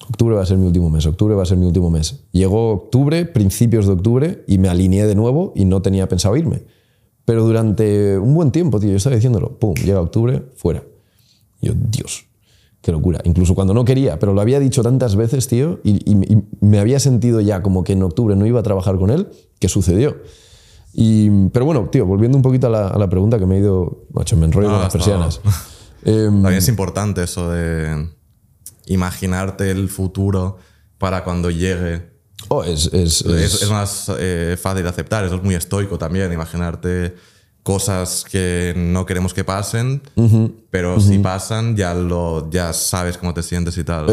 Octubre va a ser mi último mes, octubre va a ser mi último mes. Llegó octubre, principios de octubre, y me alineé de nuevo y no tenía pensado irme. Pero durante un buen tiempo, tío, yo estaba diciéndolo, pum, llega octubre, fuera. Y yo, Dios, qué locura. Incluso cuando no quería, pero lo había dicho tantas veces, tío, y, y- y me había sentido ya como que en octubre no iba a trabajar con él, que sucedió. Y, pero bueno, tío, volviendo un poquito a la, a la pregunta que me he ido, macho, me enrollo No, con las persianas. Em, También es importante eso de imaginarte el futuro para cuando llegue. oh, es, es- es- más eh, fácil de aceptar, eso es muy estoico también, imaginarte cosas que no queremos que pasen, pero si pasan ya, lo, ya sabes cómo te sientes y tal.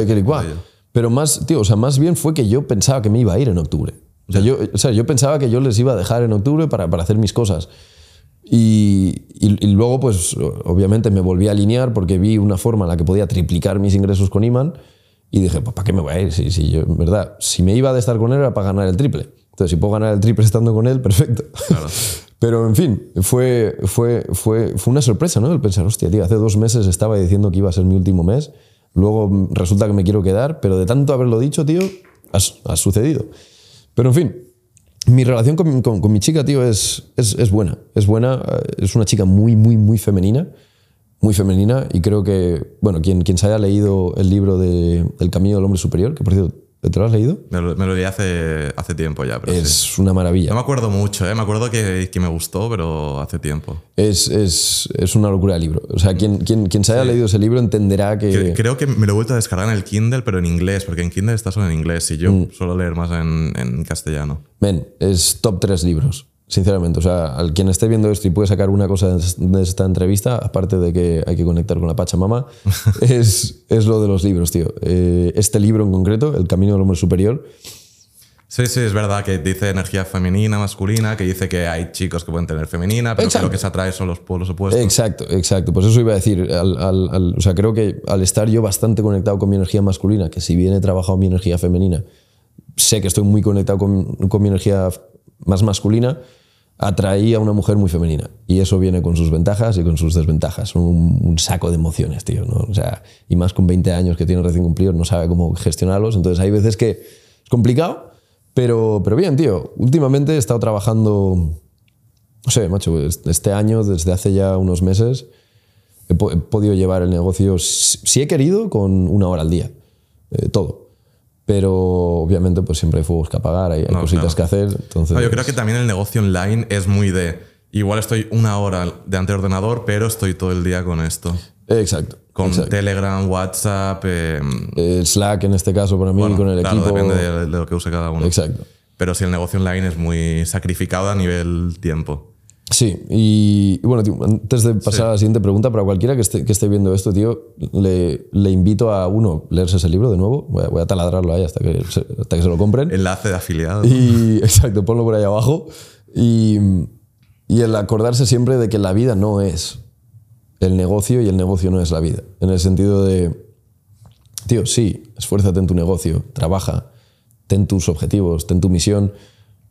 Pero más, tío, o sea, más bien fue que yo pensaba que me iba a ir en octubre. O sea, yo, o sea, yo pensaba que yo les iba a dejar en octubre para, para hacer mis cosas. Y, y- y luego, pues, obviamente me volví a alinear porque vi una forma en la que podía triplicar mis ingresos con Iman y dije, pues, ¿para qué me voy a ir? Si, si yo, en verdad, si me iba de estar con él era para ganar el triple. Entonces, si puedo ganar el triple estando con él, perfecto. Pero, en fin, fue, fue, fue, fue una sorpresa, ¿no? El pensar, hostia, tío, hace dos meses estaba diciendo que iba a ser mi último mes, luego resulta que me quiero quedar, pero de tanto haberlo dicho, tío, ha sucedido. Pero, en fin, mi relación con, con- con mi chica, tío, es, es, es buena. Es buena, eh, es una chica muy, muy, muy femenina. Muy femenina y creo que, bueno, quien, quien se haya leído el libro de El Camino del Hombre Superior, que por cierto, ¿te lo has leído? Me lo, me lo leí hace, hace tiempo ya, pero sí. Es una maravilla. No me acuerdo mucho, ¿eh? me acuerdo que, que me gustó, pero hace tiempo. Es, es, es una locura el libro. O sea, quien, quien, quien se haya leído ese libro entenderá que... Cre- Creo que me lo he vuelto a descargar en el Kindle, pero en inglés, porque en Kindle está solo en inglés y yo Mm. suelo leer más en, en castellano. Men, es top tres libros, sinceramente. O sea, al quien esté viendo esto y puede sacar una cosa de esta entrevista, aparte de que hay que conectar con la Pachamama, es, es lo de los libros, tío. Eh, este libro en concreto, El Camino del Hombre Superior, Sí, sí, es verdad que dice energía femenina, masculina, que dice que hay chicos que pueden tener femenina, pero Exacto. que lo que se atrae son los polos opuestos. Exacto, exacto. Pues eso iba a decir. Al- al- al- o sea, creo que al estar yo bastante conectado con mi energía masculina, que si bien he trabajado mi energía femenina, sé que estoy muy conectado con, con mi energía más masculina, atraí a una mujer muy femenina. Y eso viene con sus ventajas y con sus desventajas. Un, saco de emociones, tío. O sea, y más con 20 años que tiene recién cumplidos, no sabe cómo gestionarlos. Entonces hay veces que es complicado, pero, pero bien, tío. Últimamente he estado trabajando no sé, macho, este año, desde hace ya unos meses, he, po- he podido llevar el negocio, si he querido, con una hora al día. eh, todo. Pero obviamente, pues siempre hay fuegos que apagar, hay, hay No, cositas claro. que hacer. Entonces, No, yo creo que también el negocio online es muy de. Igual estoy una hora delante del ordenador, pero estoy todo el día con esto. Exacto. Con exacto. Telegram, WhatsApp. eh, El Slack, en este caso, para mí, bueno, con el claro, equipo. depende de, de lo que use cada uno. Exacto. Pero si el negocio online es muy sacrificado a nivel tiempo. Sí, y, y bueno, tío, antes de pasar a la siguiente pregunta, para cualquiera que esté, que esté viendo esto, tío, le, le invito a, uno, leerse ese libro de nuevo. Voy a, voy a taladrarlo ahí hasta que, se, hasta que se lo compren. Enlace de afiliado. Y, exacto, ponlo por ahí abajo. Y, y el acordarse siempre de que la vida no es el negocio y el negocio no es la vida. En el sentido de, tío, sí, esfuérzate en tu negocio, trabaja, ten tus objetivos, ten tu misión,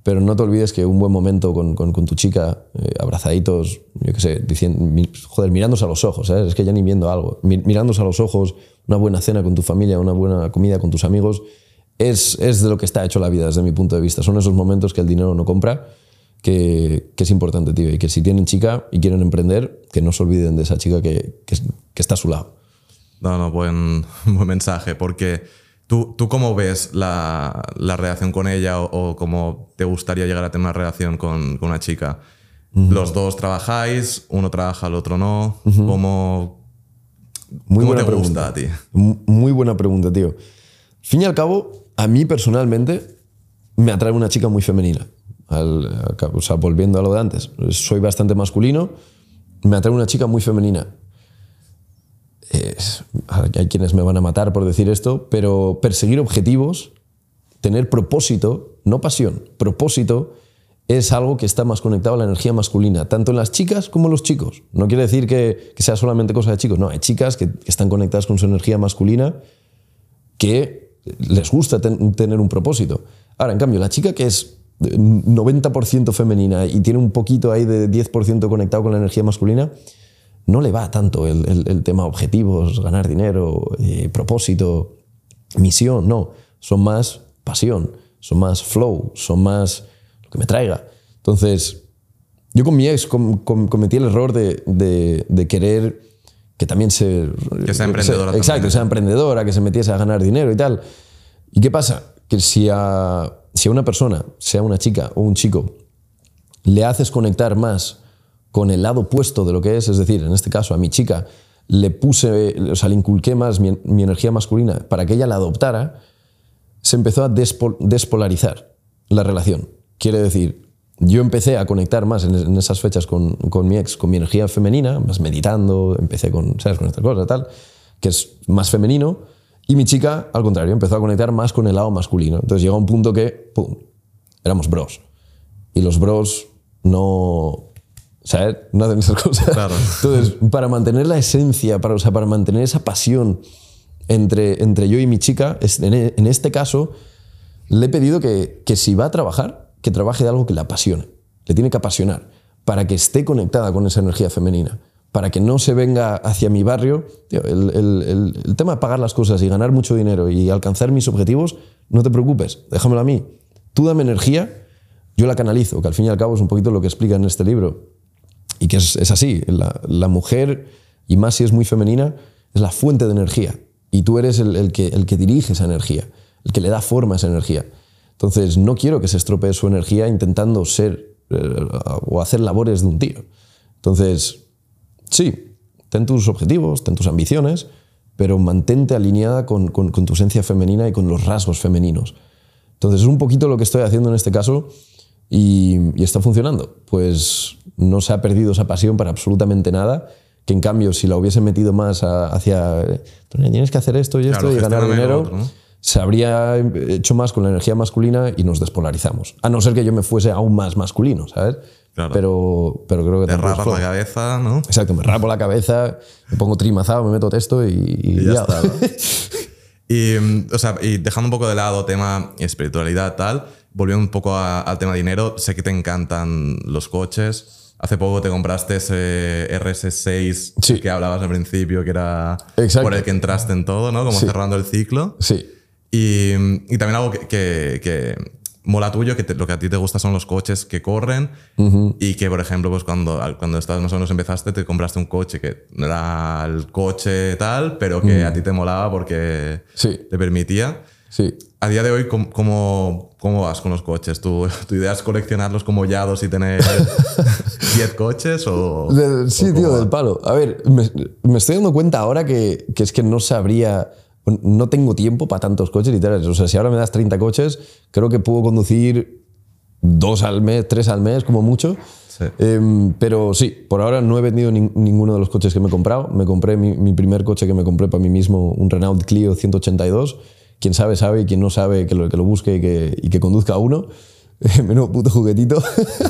pero no te olvides que un buen momento con, con- tu chica, eh, abrazaditos, yo qué sé, diciendo, joder, mirándose a los ojos, es que ya ni viendo algo, mi- mirándose a los ojos, una buena cena con tu familia, una buena comida con tus amigos, es, es de lo que está hecho la vida desde mi punto de vista. Son esos momentos que el dinero no compra, que, que es importante, tío, y que si tienen chica y quieren emprender, que no se olviden de esa chica que, que, que está a su lado. No, no, buen, buen mensaje, porque tú, tú cómo ves la, la relación con ella o, o cómo te gustaría llegar a tener una relación con, con una chica. Los dos trabajáis, uno trabaja, el otro no. ¿Cómo, Muy cómo buena te pregunta. gusta a ti? Muy buena pregunta, tío. Fin y al cabo, a mí personalmente me atrae una chica muy femenina. Al- al o sea, volviendo a lo de antes, soy bastante masculino, me atrae una chica muy femenina. Hay quienes me van a matar por decir esto, pero perseguir objetivos, tener propósito, no pasión, propósito, es algo que está más conectado a la energía masculina, tanto en las chicas como en los chicos. No quiere decir que, que sea solamente cosa de chicos, no, hay chicas que están conectadas con su energía masculina que les gusta ten- tener un propósito. Ahora, en cambio, la chica que es 90% femenina y tiene un poquito ahí de 10% conectado con la energía masculina, no le va tanto el, el- el tema objetivos, ganar dinero, eh, propósito, misión, no. Son más pasión, son más flow, son más lo que me traiga. Entonces, yo con mi ex com- com- cometí el error de, de- de querer que también se... Que sea emprendedora Exacto, que sea emprendedora, que se metiese a ganar dinero y tal. ¿Y qué pasa? Que si a, si a una persona, sea una chica o un chico, le haces conectar más con el lado opuesto de lo que es, es decir, en este caso a mi chica le puse, o sea, le inculqué más mi, energía masculina para que ella la adoptara, se empezó a despo- despolarizar la relación. Quiere decir, yo empecé a conectar más en, esas fechas con, mi ex, con mi energía femenina, más meditando, empecé con, ¿sabes? con estas cosas tal, que es más femenino, y mi chica, al contrario, empezó a conectar más con el lado masculino. Entonces llegó un punto que, ¡pum!, éramos bros. Y los bros no... ¿Sabes? No hacen esas cosas. Claro. Entonces, para mantener la esencia, para, o sea, para mantener esa pasión entre, entre yo y mi chica, en este caso, le he pedido que, que si va a trabajar, que trabaje de algo que le apasione. Le tiene que apasionar para que esté conectada con esa energía femenina. Para que no se venga hacia mi barrio. Tío, el, el- el- el tema de pagar las cosas y ganar mucho dinero y alcanzar mis objetivos, no te preocupes, déjamelo a mí. Tú dame energía, yo la canalizo, que al fin y al cabo es un poquito lo que explica en este libro. Y que es, es así, la, mujer, y más si es muy femenina, es la fuente de energía. Y tú eres el, el que, el que dirige esa energía, el que le da forma a esa energía. Entonces, no quiero que se estropee su energía intentando ser eh, o hacer labores de un tío. Entonces, sí, ten tus objetivos, ten tus ambiciones, pero mantente alineada con- con tu esencia femenina y con los rasgos femeninos. Entonces, es un poquito lo que estoy haciendo en este caso y, y está funcionando. Pues no se ha perdido esa pasión para absolutamente nada, que en cambio, si la hubiese metido más a- hacia, tienes que hacer esto y esto Claro, y ganar dinero, otro, ¿no? se habría hecho más con la energía masculina y nos despolarizamos. A no ser que yo me fuese aún más masculino, ¿sabes? Claro. Pero, pero creo que Te rapas la cabeza, ¿no? Exacto, me rapo la cabeza, me pongo trimazado, me meto texto y, y Y ya ya. está, ¿no? Y, mm, o sea, y dejando un poco de lado tema espiritualidad tal, volviendo un poco a- al tema dinero, sé que te encantan los coches. Hace poco te compraste ese RS6 Sí. que hablabas al principio, que era Exacto. por el que entraste en todo, ¿no? Como Sí. cerrando el ciclo. Sí, Y, y también algo que, que- que mola tuyo, que te- lo que a ti te gusta son los coches que corren y que, por ejemplo, pues cuando, cuando estabas más o menos empezaste, te compraste un coche que no era el coche tal, pero que a ti te molaba porque Sí. te permitía. Sí. A día de hoy, ¿cómo, cómo, cómo vas con los coches? ¿Tu, ¿Tu idea es coleccionarlos como yados y tener 10 coches? O, De- sí, o tío, del palo. A ver, me, me estoy dando cuenta ahora que, que es que no sabría, no tengo tiempo para tantos coches literales. O sea, si ahora me das 30 coches, creo que puedo conducir dos al mes, tres al mes, como mucho. Sí. Em, pero sí, por ahora no he vendido nin- ninguno de los coches que me he comprado. Me compré mi, mi primer coche que me compré para mí mismo, un Renault Clio 182. Quien sabe, sabe, y quien no sabe, que lo, que lo busque y que, y que conduzca uno. Menudo puto juguetito.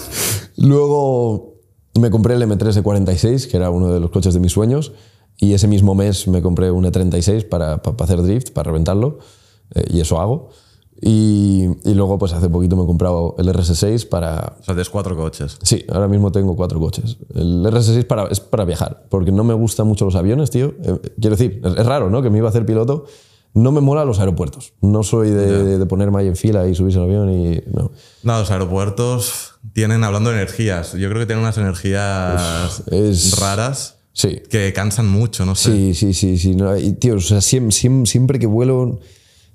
Luego me compré el M3 de 46, que era uno de los coches de mis sueños. Y ese mismo mes me compré un E36 para, para, para hacer drift, para reventarlo. eh, y eso hago. Y, y luego, pues hace poquito me he comprado el RS6 para, O sea, tienes cuatro coches. Sí, ahora mismo tengo cuatro coches. El RS6 para, es para viajar, porque no me gustan mucho los aviones, tío. Eh, quiero decir, es raro, ¿no? Que me iba a hacer piloto. No me mola los aeropuertos. No soy de, de ponerme ahí en fila y subirse al avión y... No. No, los aeropuertos tienen, hablando de energías, yo creo que tienen unas energías es- raras Sí, que cansan mucho, no sé. sí, sí, sí. sí no, y, tío, o sea, siempre, siempre, que vuelo,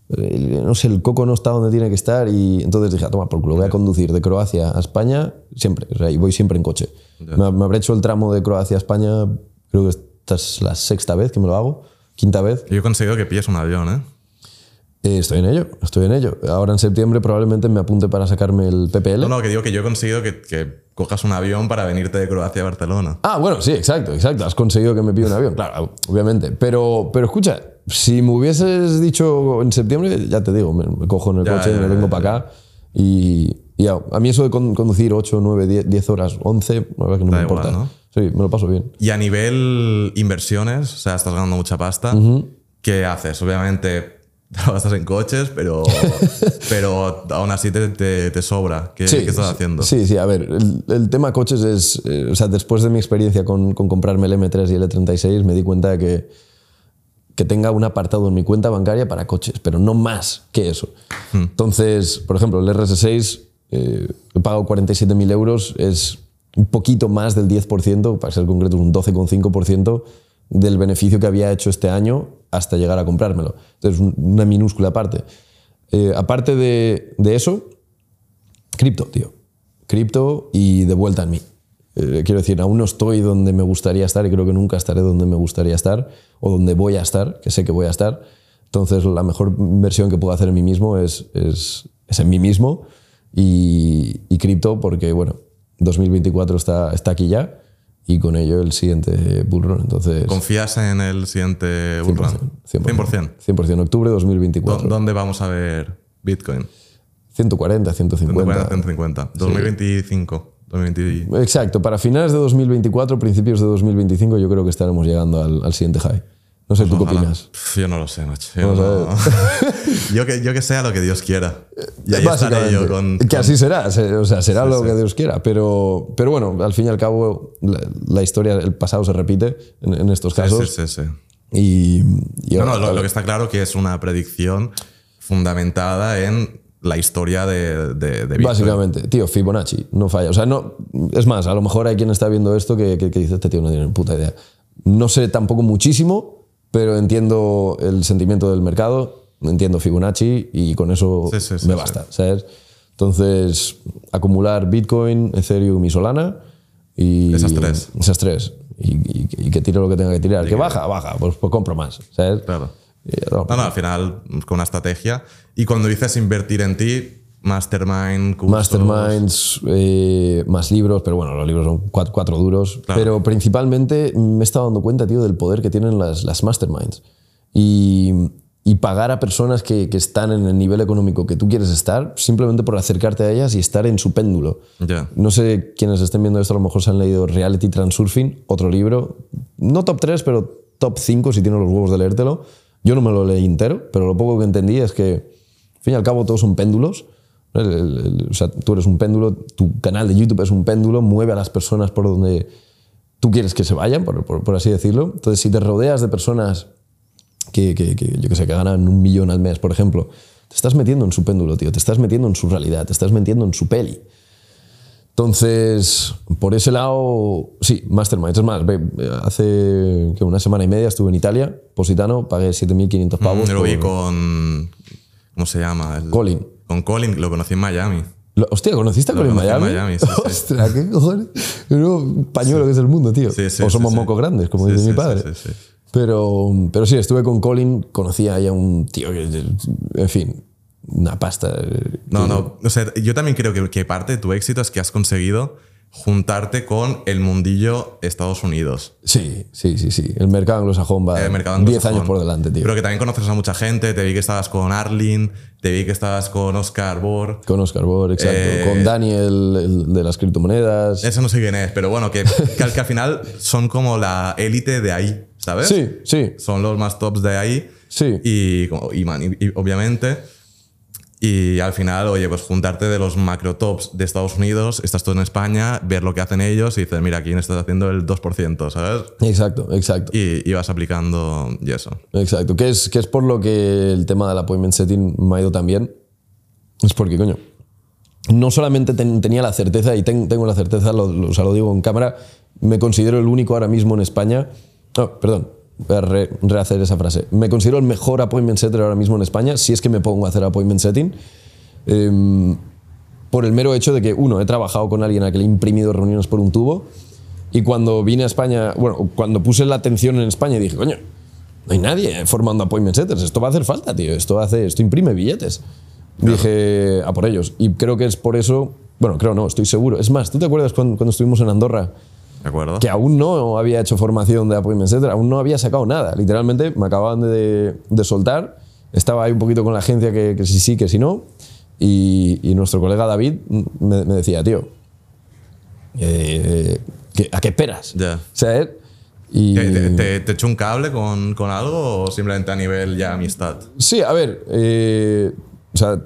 no sé, el coco no está donde tiene que estar y entonces dije, "Ah, toma, por culo, voy a conducir de Croacia a España siempre. O sea, y voy siempre en coche. Me, me habré hecho el tramo de Croacia a España, creo que esta es la sexta vez que me lo hago, quinta vez. Yo he conseguido que pilles un avión, ¿eh? Eh, estoy en ello, estoy en ello. Ahora en septiembre probablemente me apunte para sacarme el PPL. No, no, que digo que yo he conseguido que, que cojas un avión para venirte de Croacia a Barcelona. Ah, bueno, sí, exacto, exacto. Has conseguido que me pida un avión, claro, obviamente. Pero, pero escucha, si me hubieses dicho en septiembre, ya te digo, me, me cojo en el Ya, coche y ya, me vengo ya. para acá. Y, y a mí eso de con- conducir 8, 9, 10, 10 horas, 11, la verdad que no Da me igual, importa. ¿no? Sí, me lo paso bien. Y a nivel inversiones, o sea, estás ganando mucha pasta. ¿Qué haces? Obviamente, te lo gastas en coches, pero, pero aún así te, te, te sobra. ¿Qué, ¿qué estás haciendo? Sí, sí, a ver, el, el tema coches es, eh, o sea, después de mi experiencia con, con comprarme el M3 y el E36, me di cuenta de que, que tenga un apartado en mi cuenta bancaria para coches, pero no más que eso. Entonces, por ejemplo, el RS6, eh, he pagado 47.000 euros, es un poquito más del 10%, para ser concreto, un 12,5% del beneficio que había hecho este año hasta llegar a comprármelo. Entonces, un- una minúscula parte. Eh, aparte de, de eso, cripto, tío. Cripto y de vuelta en mí. Eh, quiero decir, aún no estoy donde me gustaría estar y creo que nunca estaré donde me gustaría estar o donde voy a estar, que sé que voy a estar. Entonces, la mejor inversión que puedo hacer en mí mismo es, es, es en mí mismo y, y cripto porque, bueno, 2024 está, está aquí ya y con ello el siguiente bull run. Entonces, ¿Confías en el siguiente bull run? 100%. 100%. Octubre de 2024. ¿Dó- ¿Dónde vamos a ver Bitcoin? 140, 150. 140, 150. 2025. 2020. Exacto, para finales de 2024, principios de 2025, yo creo que estaremos llegando al, al siguiente high. No sé, ¿tú qué opinas? Yo no lo sé, macho. Yo, a no- yo que, yo que sea lo que Dios quiera. Y ahí estaré yo con. que con- así será, se- o sea, será lo que Dios quiera. Pero, pero bueno, al fin y al cabo, la, la historia, el pasado se repite en, en estos Sí, casos. sí, sí, sí. Y, y No, no, lo, lo que está claro que es una predicción fundamentada en la historia de, de, de. Básicamente, tío, Fibonacci, no falla. O sea, no, es más, a lo mejor hay quien está viendo esto que, que, que dice, este tío no tiene puta idea. No sé tampoco muchísimo, pero entiendo el sentimiento del mercado, entiendo Fibonacci y con eso Sí, sí, sí, me basta, ¿sabes? Entonces, acumular Bitcoin, Ethereum y Solana y... Esas tres. Esas tres. Y, y- y que tire lo que tenga que tirar. Que baja, baja, pues, pues compro más, ¿sabes? Claro. No, No, no, al final, con una estrategia. Y cuando dices invertir en ti, Mastermind, cursos, Masterminds, eh, más libros, pero bueno, los libros son cuatro, cuatro duros. Pero principalmente me he estado dando cuenta, tío, del poder que tienen las, las masterminds. Y, y pagar a personas que, que están en el nivel económico que tú quieres estar, simplemente por acercarte a ellas y estar en su péndulo. Ya. No sé quienes estén viendo esto, a lo mejor se han leído Reality Transurfing, otro libro. No top 3, pero top 5 si tienes los huevos de leértelo. Yo no me lo leí entero, pero lo poco que entendí es que, al fin y al cabo, todos son péndulos. El- el- el- o sea, tú eres un péndulo, tu canal de YouTube es un péndulo, mueve a las personas por donde tú quieres que se vayan, por, por- por así decirlo. Entonces, si te rodeas de personas que, que- que, yo que sé, que ganan un millón al mes, por ejemplo, te estás metiendo en su péndulo, tío, te estás metiendo en su realidad, te estás metiendo en su peli. Entonces, por ese lado, sí, Mastermind. Es más, hace que una semana y media estuve en Italia, Positano, pagué 7.500 pavos. Mm, lo vi por- con. ¿Cómo se llama? El- Colin. Con Colin, lo conocí en Miami. Lo- Hostia, ¿conociste a Colin en Miami? Miami, sí, sí. Ostras, ¿qué cojones? Menudo pañuelo que es el mundo, tío. O somos mocos grandes, como dice mi padre. Pero, pero sí, estuve con Colin, conocí ahí a un tío que, en fin, una pasta. No, no. O sea, yo también creo que, que parte de tu éxito es que has conseguido juntarte con el mundillo Estados Unidos. Sí, sí, sí, sí. El mercado anglosajón va El mercado 10 anglosajón. años por delante, tío. Pero que también conoces a mucha gente. Te vi que estabas con Arlene, te vi que estabas con Oscar Bor. Con Oscar Bor, exacto. Eh, con Daniel, el de las criptomonedas. Eso no sé quién es, pero bueno, que, que, al- que al final son como la élite de ahí, ¿sabes? Sí, sí, Son los más tops de ahí. sí. Y, y, man, y- y obviamente. Y al final, oye, pues juntarte de los macro tops de Estados Unidos, estás tú en España, ver lo que hacen ellos y dices, mira, aquí estás haciendo el 2%, ¿sabes? Exacto, exacto. Y, y vas aplicando y eso. Exacto. Que es, que es por lo que el tema del appointment setting me ha ido tan bien. Es porque, coño, no solamente ten- tenía la certeza, y ten- tengo la certeza, lo, lo- o sea, lo digo en cámara, me considero el único ahora mismo en España. No, perdón, re- rehacer esa frase. Me considero el mejor appointment setter ahora mismo en España, si es que me pongo a hacer appointment setting. Em, por el mero hecho de que, uno, he trabajado con alguien a que le he imprimido reuniones por un tubo. Y cuando vine a España, bueno, cuando puse la atención en España, dije, coño, no hay nadie formando appointment setters. Esto va a hacer falta, tío. Esto, hace, esto imprime billetes. Dije, a por ellos. Y creo que es por eso, bueno, creo no, estoy seguro. Es más, ¿tú te acuerdas cuando, cuando estuvimos en Andorra? ¿De acuerdo? que aún no había hecho formación de appointment setter, aún no había sacado nada. Literalmente me acababan de, de soltar, estaba ahí un poquito con la agencia que, que sí, sí, que sí, no. Y, y nuestro colega David me, me decía, tío, eh, ¿qué- ¿a qué esperas? Ya. O sea, él- Y, ¿Te, te, te- echó un cable con, con algo o simplemente a nivel ya amistad? Sí, a ver, eh, o sea,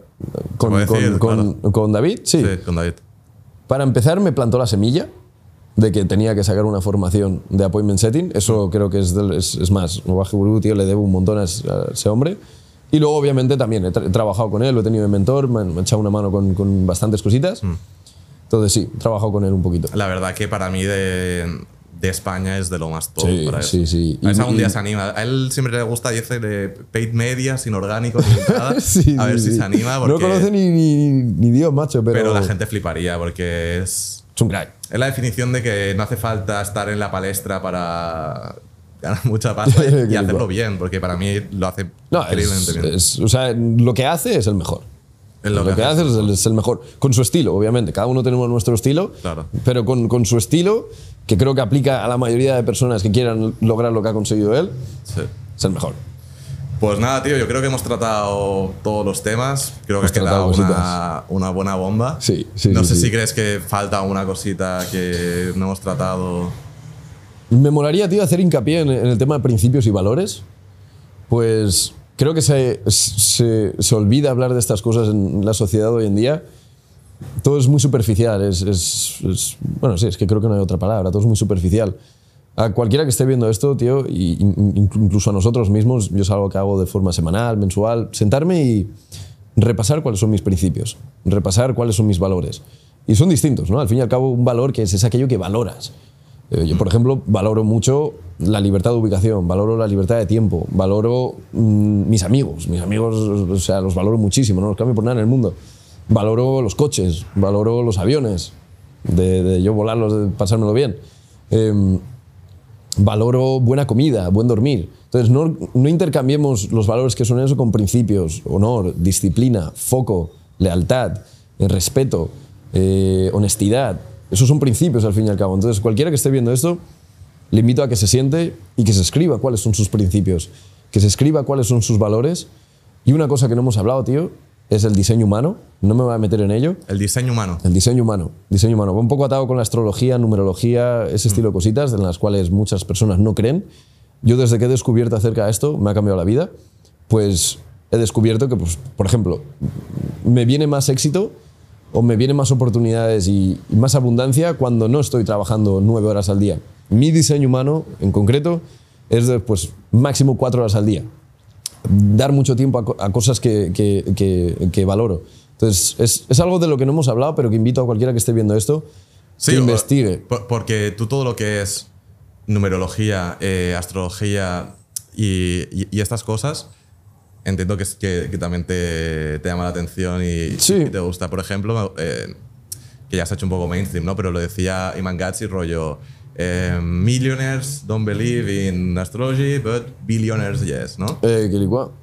con, puede decir, con- con- con David, sí. Sí, con David. Para empezar, me plantó la semilla de que tenía que sacar una formación de appointment setting. Eso creo que es, del- es, es más, Novaje Gurú, tío, le debo un montón a ese, hombre. Y luego, obviamente, también he, tra- he trabajado con él, lo he tenido de mentor, me, ha echado una mano con, con bastantes cositas. Entonces, sí, he trabajado con él un poquito. La verdad que para mí de, de España es de lo más top. Sí, para sí, sí. A Y- algún día se anima. A él siempre le gusta, dice, de paid media, sin orgánico, sin nada. Sí, a ver sí, si sí. se anima. Porque, No conoce ni, ni, ni Dios, macho, pero, pero la gente fliparía porque es, es la definición de que no hace falta estar en la palestra para ganar mucha pasta y, y hacerlo bien, porque para mí lo hace No, increíblemente es, bien. es- o sea, lo que hace es el mejor. Es Lo, que, hace es el, es el mejor. Con su estilo, obviamente. Cada uno tenemos nuestro estilo. Claro. Pero con, con su estilo, que creo que aplica a la mayoría de personas que quieran lograr lo que ha conseguido él, Sí. es el mejor. Pues nada, tío, yo creo que hemos tratado todos los temas. Creo que Hemos ha quedado una, una buena bomba. Sí, sí, No sí, sé sí. si crees que falta una cosita que no hemos tratado. Me molaría, tío, hacer hincapié en, en el tema de principios y valores. Pues creo que se, se, se olvida hablar de estas cosas en la sociedad hoy en día. Todo es muy superficial. Es, es- es- bueno, sí, es que creo que no hay otra palabra. Todo es muy superficial. A cualquiera que esté viendo esto, tío, y in- inclu- incluso a nosotros mismos, yo es algo que hago de forma semanal, mensual, sentarme y repasar cuáles son mis principios, repasar cuáles son mis valores. Y son distintos, ¿no? Al fin y al cabo, un valor que es, es aquello que valoras. Eh, Yo, por ejemplo, valoro mucho la libertad de ubicación, valoro la libertad de tiempo, valoro mm, mis amigos. Mis amigos, o sea, los valoro muchísimo, no los cambio por nada en el mundo. Valoro los coches, valoro los aviones, de, de yo volarlos, de pasármelo bien. Em, valoro buena comida, buen dormir. Entonces, no, no intercambiemos los valores que son eso con principios, honor, disciplina, foco, lealtad, eh, respeto, eh, honestidad. Esos son principios al fin y al cabo. Entonces, cualquiera que esté viendo esto, le invito a que se siente y que se escriba cuáles son sus principios, que se escriba cuáles son sus valores. Y una cosa que no hemos hablado, tío, es el diseño humano. No me voy a meter en ello. El diseño humano. El diseño humano. Diseño humano. Va un poco atado con la astrología, numerología, ese estilo de cositas en las cuales muchas personas no creen. Yo desde que he descubierto acerca de esto, me ha cambiado la vida, pues he descubierto que, pues, por ejemplo, me viene más éxito o me vienen más oportunidades y, y más abundancia cuando no estoy trabajando nueve horas al día. Mi diseño humano, en concreto, es de pues, máximo cuatro horas al día dar mucho tiempo a, a cosas que, que- que- que valoro. Entonces, es, es algo de lo que no hemos hablado, pero que invito a cualquiera que esté viendo esto que o- investigue. por- porque tú todo lo que es numerología, eh, astrología y, y- y estas cosas, entiendo que, que, que también te, te llama la atención y, Sí. y te gusta. Por ejemplo, eh, que ya se ha hecho un poco mainstream, ¿no? Pero lo decía Iman Gatsi, rollo. Eh, millionaires don't believe in astrology, but billionaires yes, ¿no? Eh,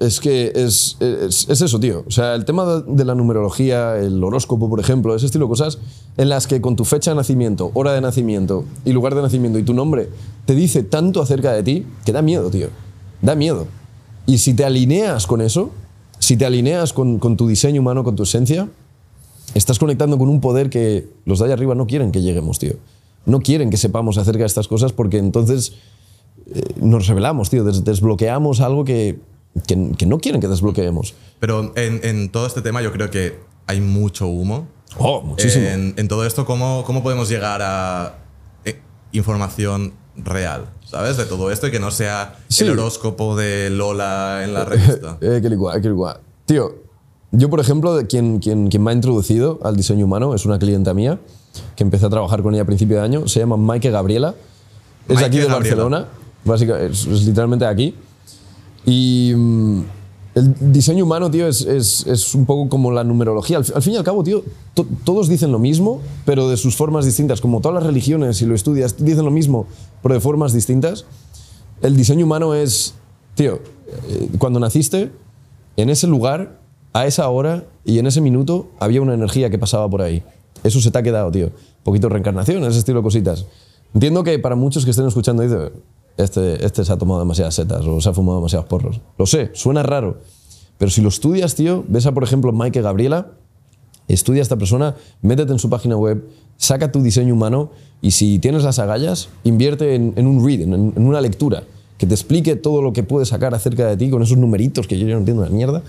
es que es, es, es eso, tío. O sea, el tema de la numerología, el horóscopo, por ejemplo, ese estilo de cosas en las que con tu fecha de nacimiento, hora de nacimiento y lugar de nacimiento y tu nombre te dice tanto acerca de ti que da miedo, tío. Da miedo. Y si te alineas con eso, si te alineas con, con tu diseño humano, con tu esencia, estás conectando con un poder que los de allá arriba no quieren que lleguemos, tío. No quieren que sepamos acerca de estas cosas porque entonces eh, nos revelamos, tío. Des- desbloqueamos algo que, que, que no quieren que desbloqueemos. Pero en, en todo este tema yo creo que hay mucho humo. Oh, muchísimo. En, en todo esto, ¿cómo, ¿cómo podemos llegar a eh, información real? ¿Sabes? De todo esto y que no sea Sí. el horóscopo de Lola en la revista. Eh, que ligua, que ligua. Tío, yo, por ejemplo, quien, quien, quien me ha introducido al diseño humano es una clienta mía que empecé a trabajar con ella a principio de año. Se llama Maike Gabriela. Es Maike aquí de Gabriela. Barcelona. Básicamente, es, es literalmente aquí. Y mm, el diseño humano, tío, es, es, es un poco como la numerología. Al, fi- al fin y al cabo, tío, to- todos dicen lo mismo, pero de sus formas distintas. Como todas las religiones, si lo estudias, dicen lo mismo, pero de formas distintas. El diseño humano es, tío, eh, cuando naciste, en ese lugar, a esa hora y en ese minuto había una energía que pasaba por ahí. Eso se te ha quedado, tío. Poquito reencarnación, ese estilo de cositas. Entiendo que para muchos que estén escuchando dicen, este, este se ha tomado demasiadas setas o se ha fumado demasiados porros. Lo sé, suena raro. Pero si lo estudias, tío, ves a, por ejemplo, Mike Gabriela, estudia a esta persona, métete en su página web, saca tu diseño humano y si tienes las agallas, invierte en, un reading, en, en una lectura que te explique todo lo que puedes sacar acerca de ti con esos numeritos que yo ya no entiendo una mierda.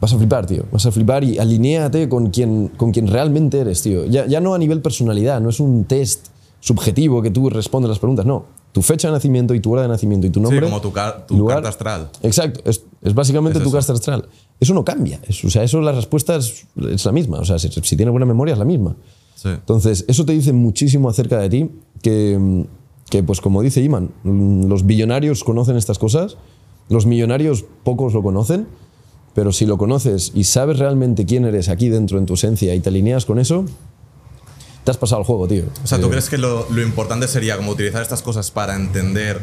Vas a flipar, tío. Vas a flipar y alinéate con quien, con quien realmente eres, tío. Ya, ya no a nivel personalidad, no es un test subjetivo que tú respondes las preguntas, no. Tu fecha de nacimiento y tu hora de nacimiento y tu nombre. Sí, como tu, car- tu lugar. carta astral. Exacto, es, es básicamente Es tu carta astral. Eso no cambia. Es- o sea, eso la respuesta es, es la misma. O sea, si, si tienes buena memoria es la misma. Sí. Entonces, eso te dice muchísimo acerca de ti, que, que pues como dice Iman, los billonarios conocen estas cosas, los millonarios pocos lo conocen, pero si lo conoces y sabes realmente quién eres aquí dentro en tu esencia y te alineas con eso, te has pasado el juego, tío. O sea, ¿tú Eh, crees que lo, lo importante sería como utilizar estas cosas para entender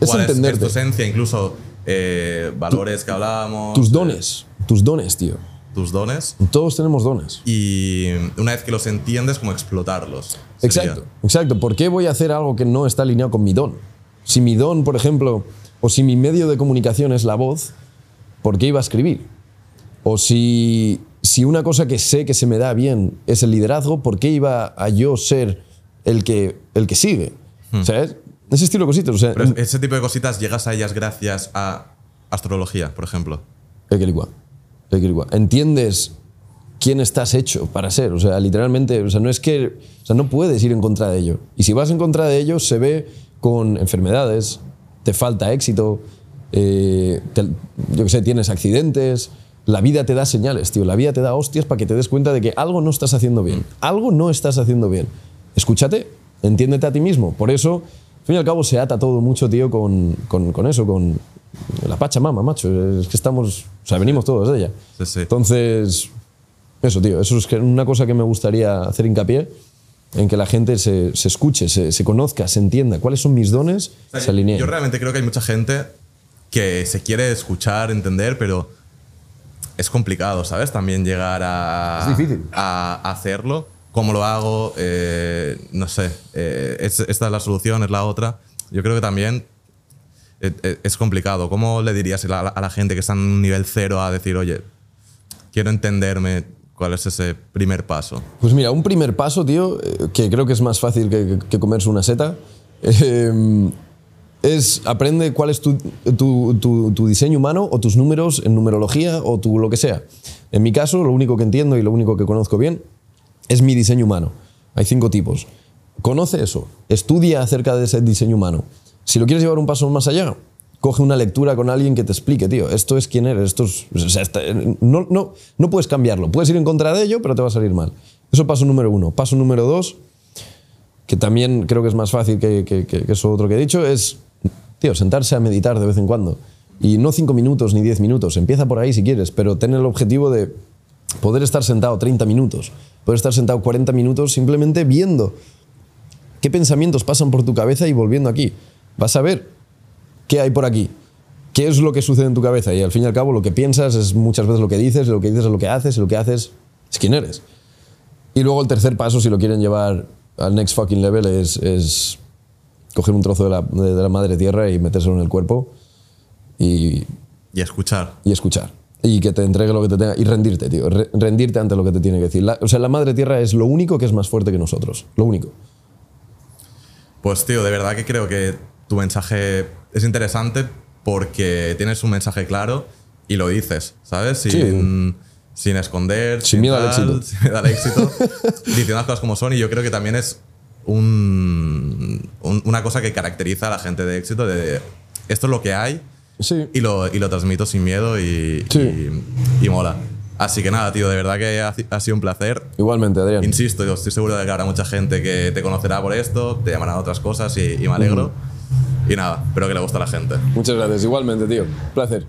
Es cuál es, entenderte. tu esencia, incluso eh, valores que hablábamos, tus eh, dones, tus dones, tío. tus dones, Todos tenemos dones. y una vez que los entiendes, como explotarlos. sería. Exacto, exacto. ¿Por qué voy a hacer algo que no está alineado con mi don? Si mi don, por ejemplo, o si mi medio de comunicación es la voz, ¿por qué iba a escribir? O si, si una cosa que sé que se me da bien es el liderazgo, ¿por qué iba a yo ser el que, el que sigue? O sea, es- ese estilo de cositas. O sea, Hmm. Pero ese tipo de cositas llegas a ellas gracias a astrología, por ejemplo. Entiendes quién estás hecho para ser. O sea, literalmente, o sea, no es que. O sea, no puedes ir en contra de ello. Y si vas en contra de ello, se ve con enfermedades, te falta éxito, eh, te- yo qué sé, tienes accidentes. La vida te da señales, tío. La vida te da hostias para que te des cuenta de que algo no estás haciendo bien. Algo no estás haciendo bien. Escúchate, entiéndete a ti mismo. Por eso, al fin y al cabo, se ata todo mucho, tío, con, con, con eso, con la Pachamama, macho. Es que estamos. O sea, venimos todos de ella. Sí, sí. Entonces, eso, tío. Eso es una cosa que me gustaría hacer hincapié en que la gente se, se escuche, se, se conozca, se entienda cuáles son mis dones, O sea, se alineen. Yo realmente creo que hay mucha gente que se quiere escuchar, entender, pero es complicado, ¿sabes? También llegar a, Es difícil. a hacerlo. ¿Cómo lo hago? Eh, no sé. eh, es- esta es la solución, es la otra. Yo creo que también eh, es complicado. ¿Cómo le dirías a la, a la gente que está en un nivel cero a decir, oye, quiero entenderme cuál es ese primer paso? Pues mira, un primer paso, tío, que creo que es más fácil que, que comerse una seta, eh, es aprende cuál es tu, tu- tu- diseño humano o tus números en numerología o tu lo que sea. En mi caso, lo único que entiendo y lo único que conozco bien es mi diseño humano. Hay cinco tipos. Conoce eso, estudia acerca de ese diseño humano. Si lo quieres llevar un paso más allá, coge una lectura con alguien que te explique, tío, esto es quién eres, esto es, o esta- no, no, no puedes cambiarlo, puedes ir en contra de ello, pero te va a salir mal. Eso paso número uno. Paso número dos, que también creo que es más fácil que, que- que- que eso otro que he dicho, es, tío, sentarse a meditar de vez en cuando. Y no cinco minutos ni diez minutos, empieza por ahí si quieres, pero ten el objetivo de poder estar sentado 30 minutos, poder estar sentado 40 minutos simplemente viendo qué pensamientos pasan por tu cabeza y volviendo aquí. Vas a ver qué hay por aquí, qué es lo que sucede en tu cabeza y al fin y al cabo lo que piensas es muchas veces lo que dices, lo que dices es lo que haces y lo que haces es quién eres. Y luego el tercer paso, si lo quieren llevar al next fucking level, es, es coger un trozo de la, de- la madre tierra y metérselo en el cuerpo y, Y escuchar. y escuchar. Y que te entregue lo que te tenga. Y rendirte, tío. Re- rendirte ante lo que te tiene que decir. La- o sea, la madre tierra es lo único que es más fuerte que nosotros. Lo único. Pues tío, de verdad que creo que tu mensaje es interesante porque tienes un mensaje claro y lo dices, ¿sabes? Sin, sin esconder, Sin miedo al éxito. sin miedo al éxito, diciendo las cosas como son y yo creo que también es un- un- una cosa que caracteriza a la gente de éxito, de esto es lo que hay Sí. y lo, y lo transmito sin miedo y, Sí. y, y mola. Así que nada, tío, de verdad que ha, ha sido un placer. Igualmente, Adrián. Insisto, yo estoy seguro de que habrá mucha gente que te conocerá por esto, te llamará a otras cosas y, y me alegro. Y nada, espero que le guste a la gente. Muchas gracias. Igualmente, tío. Placer.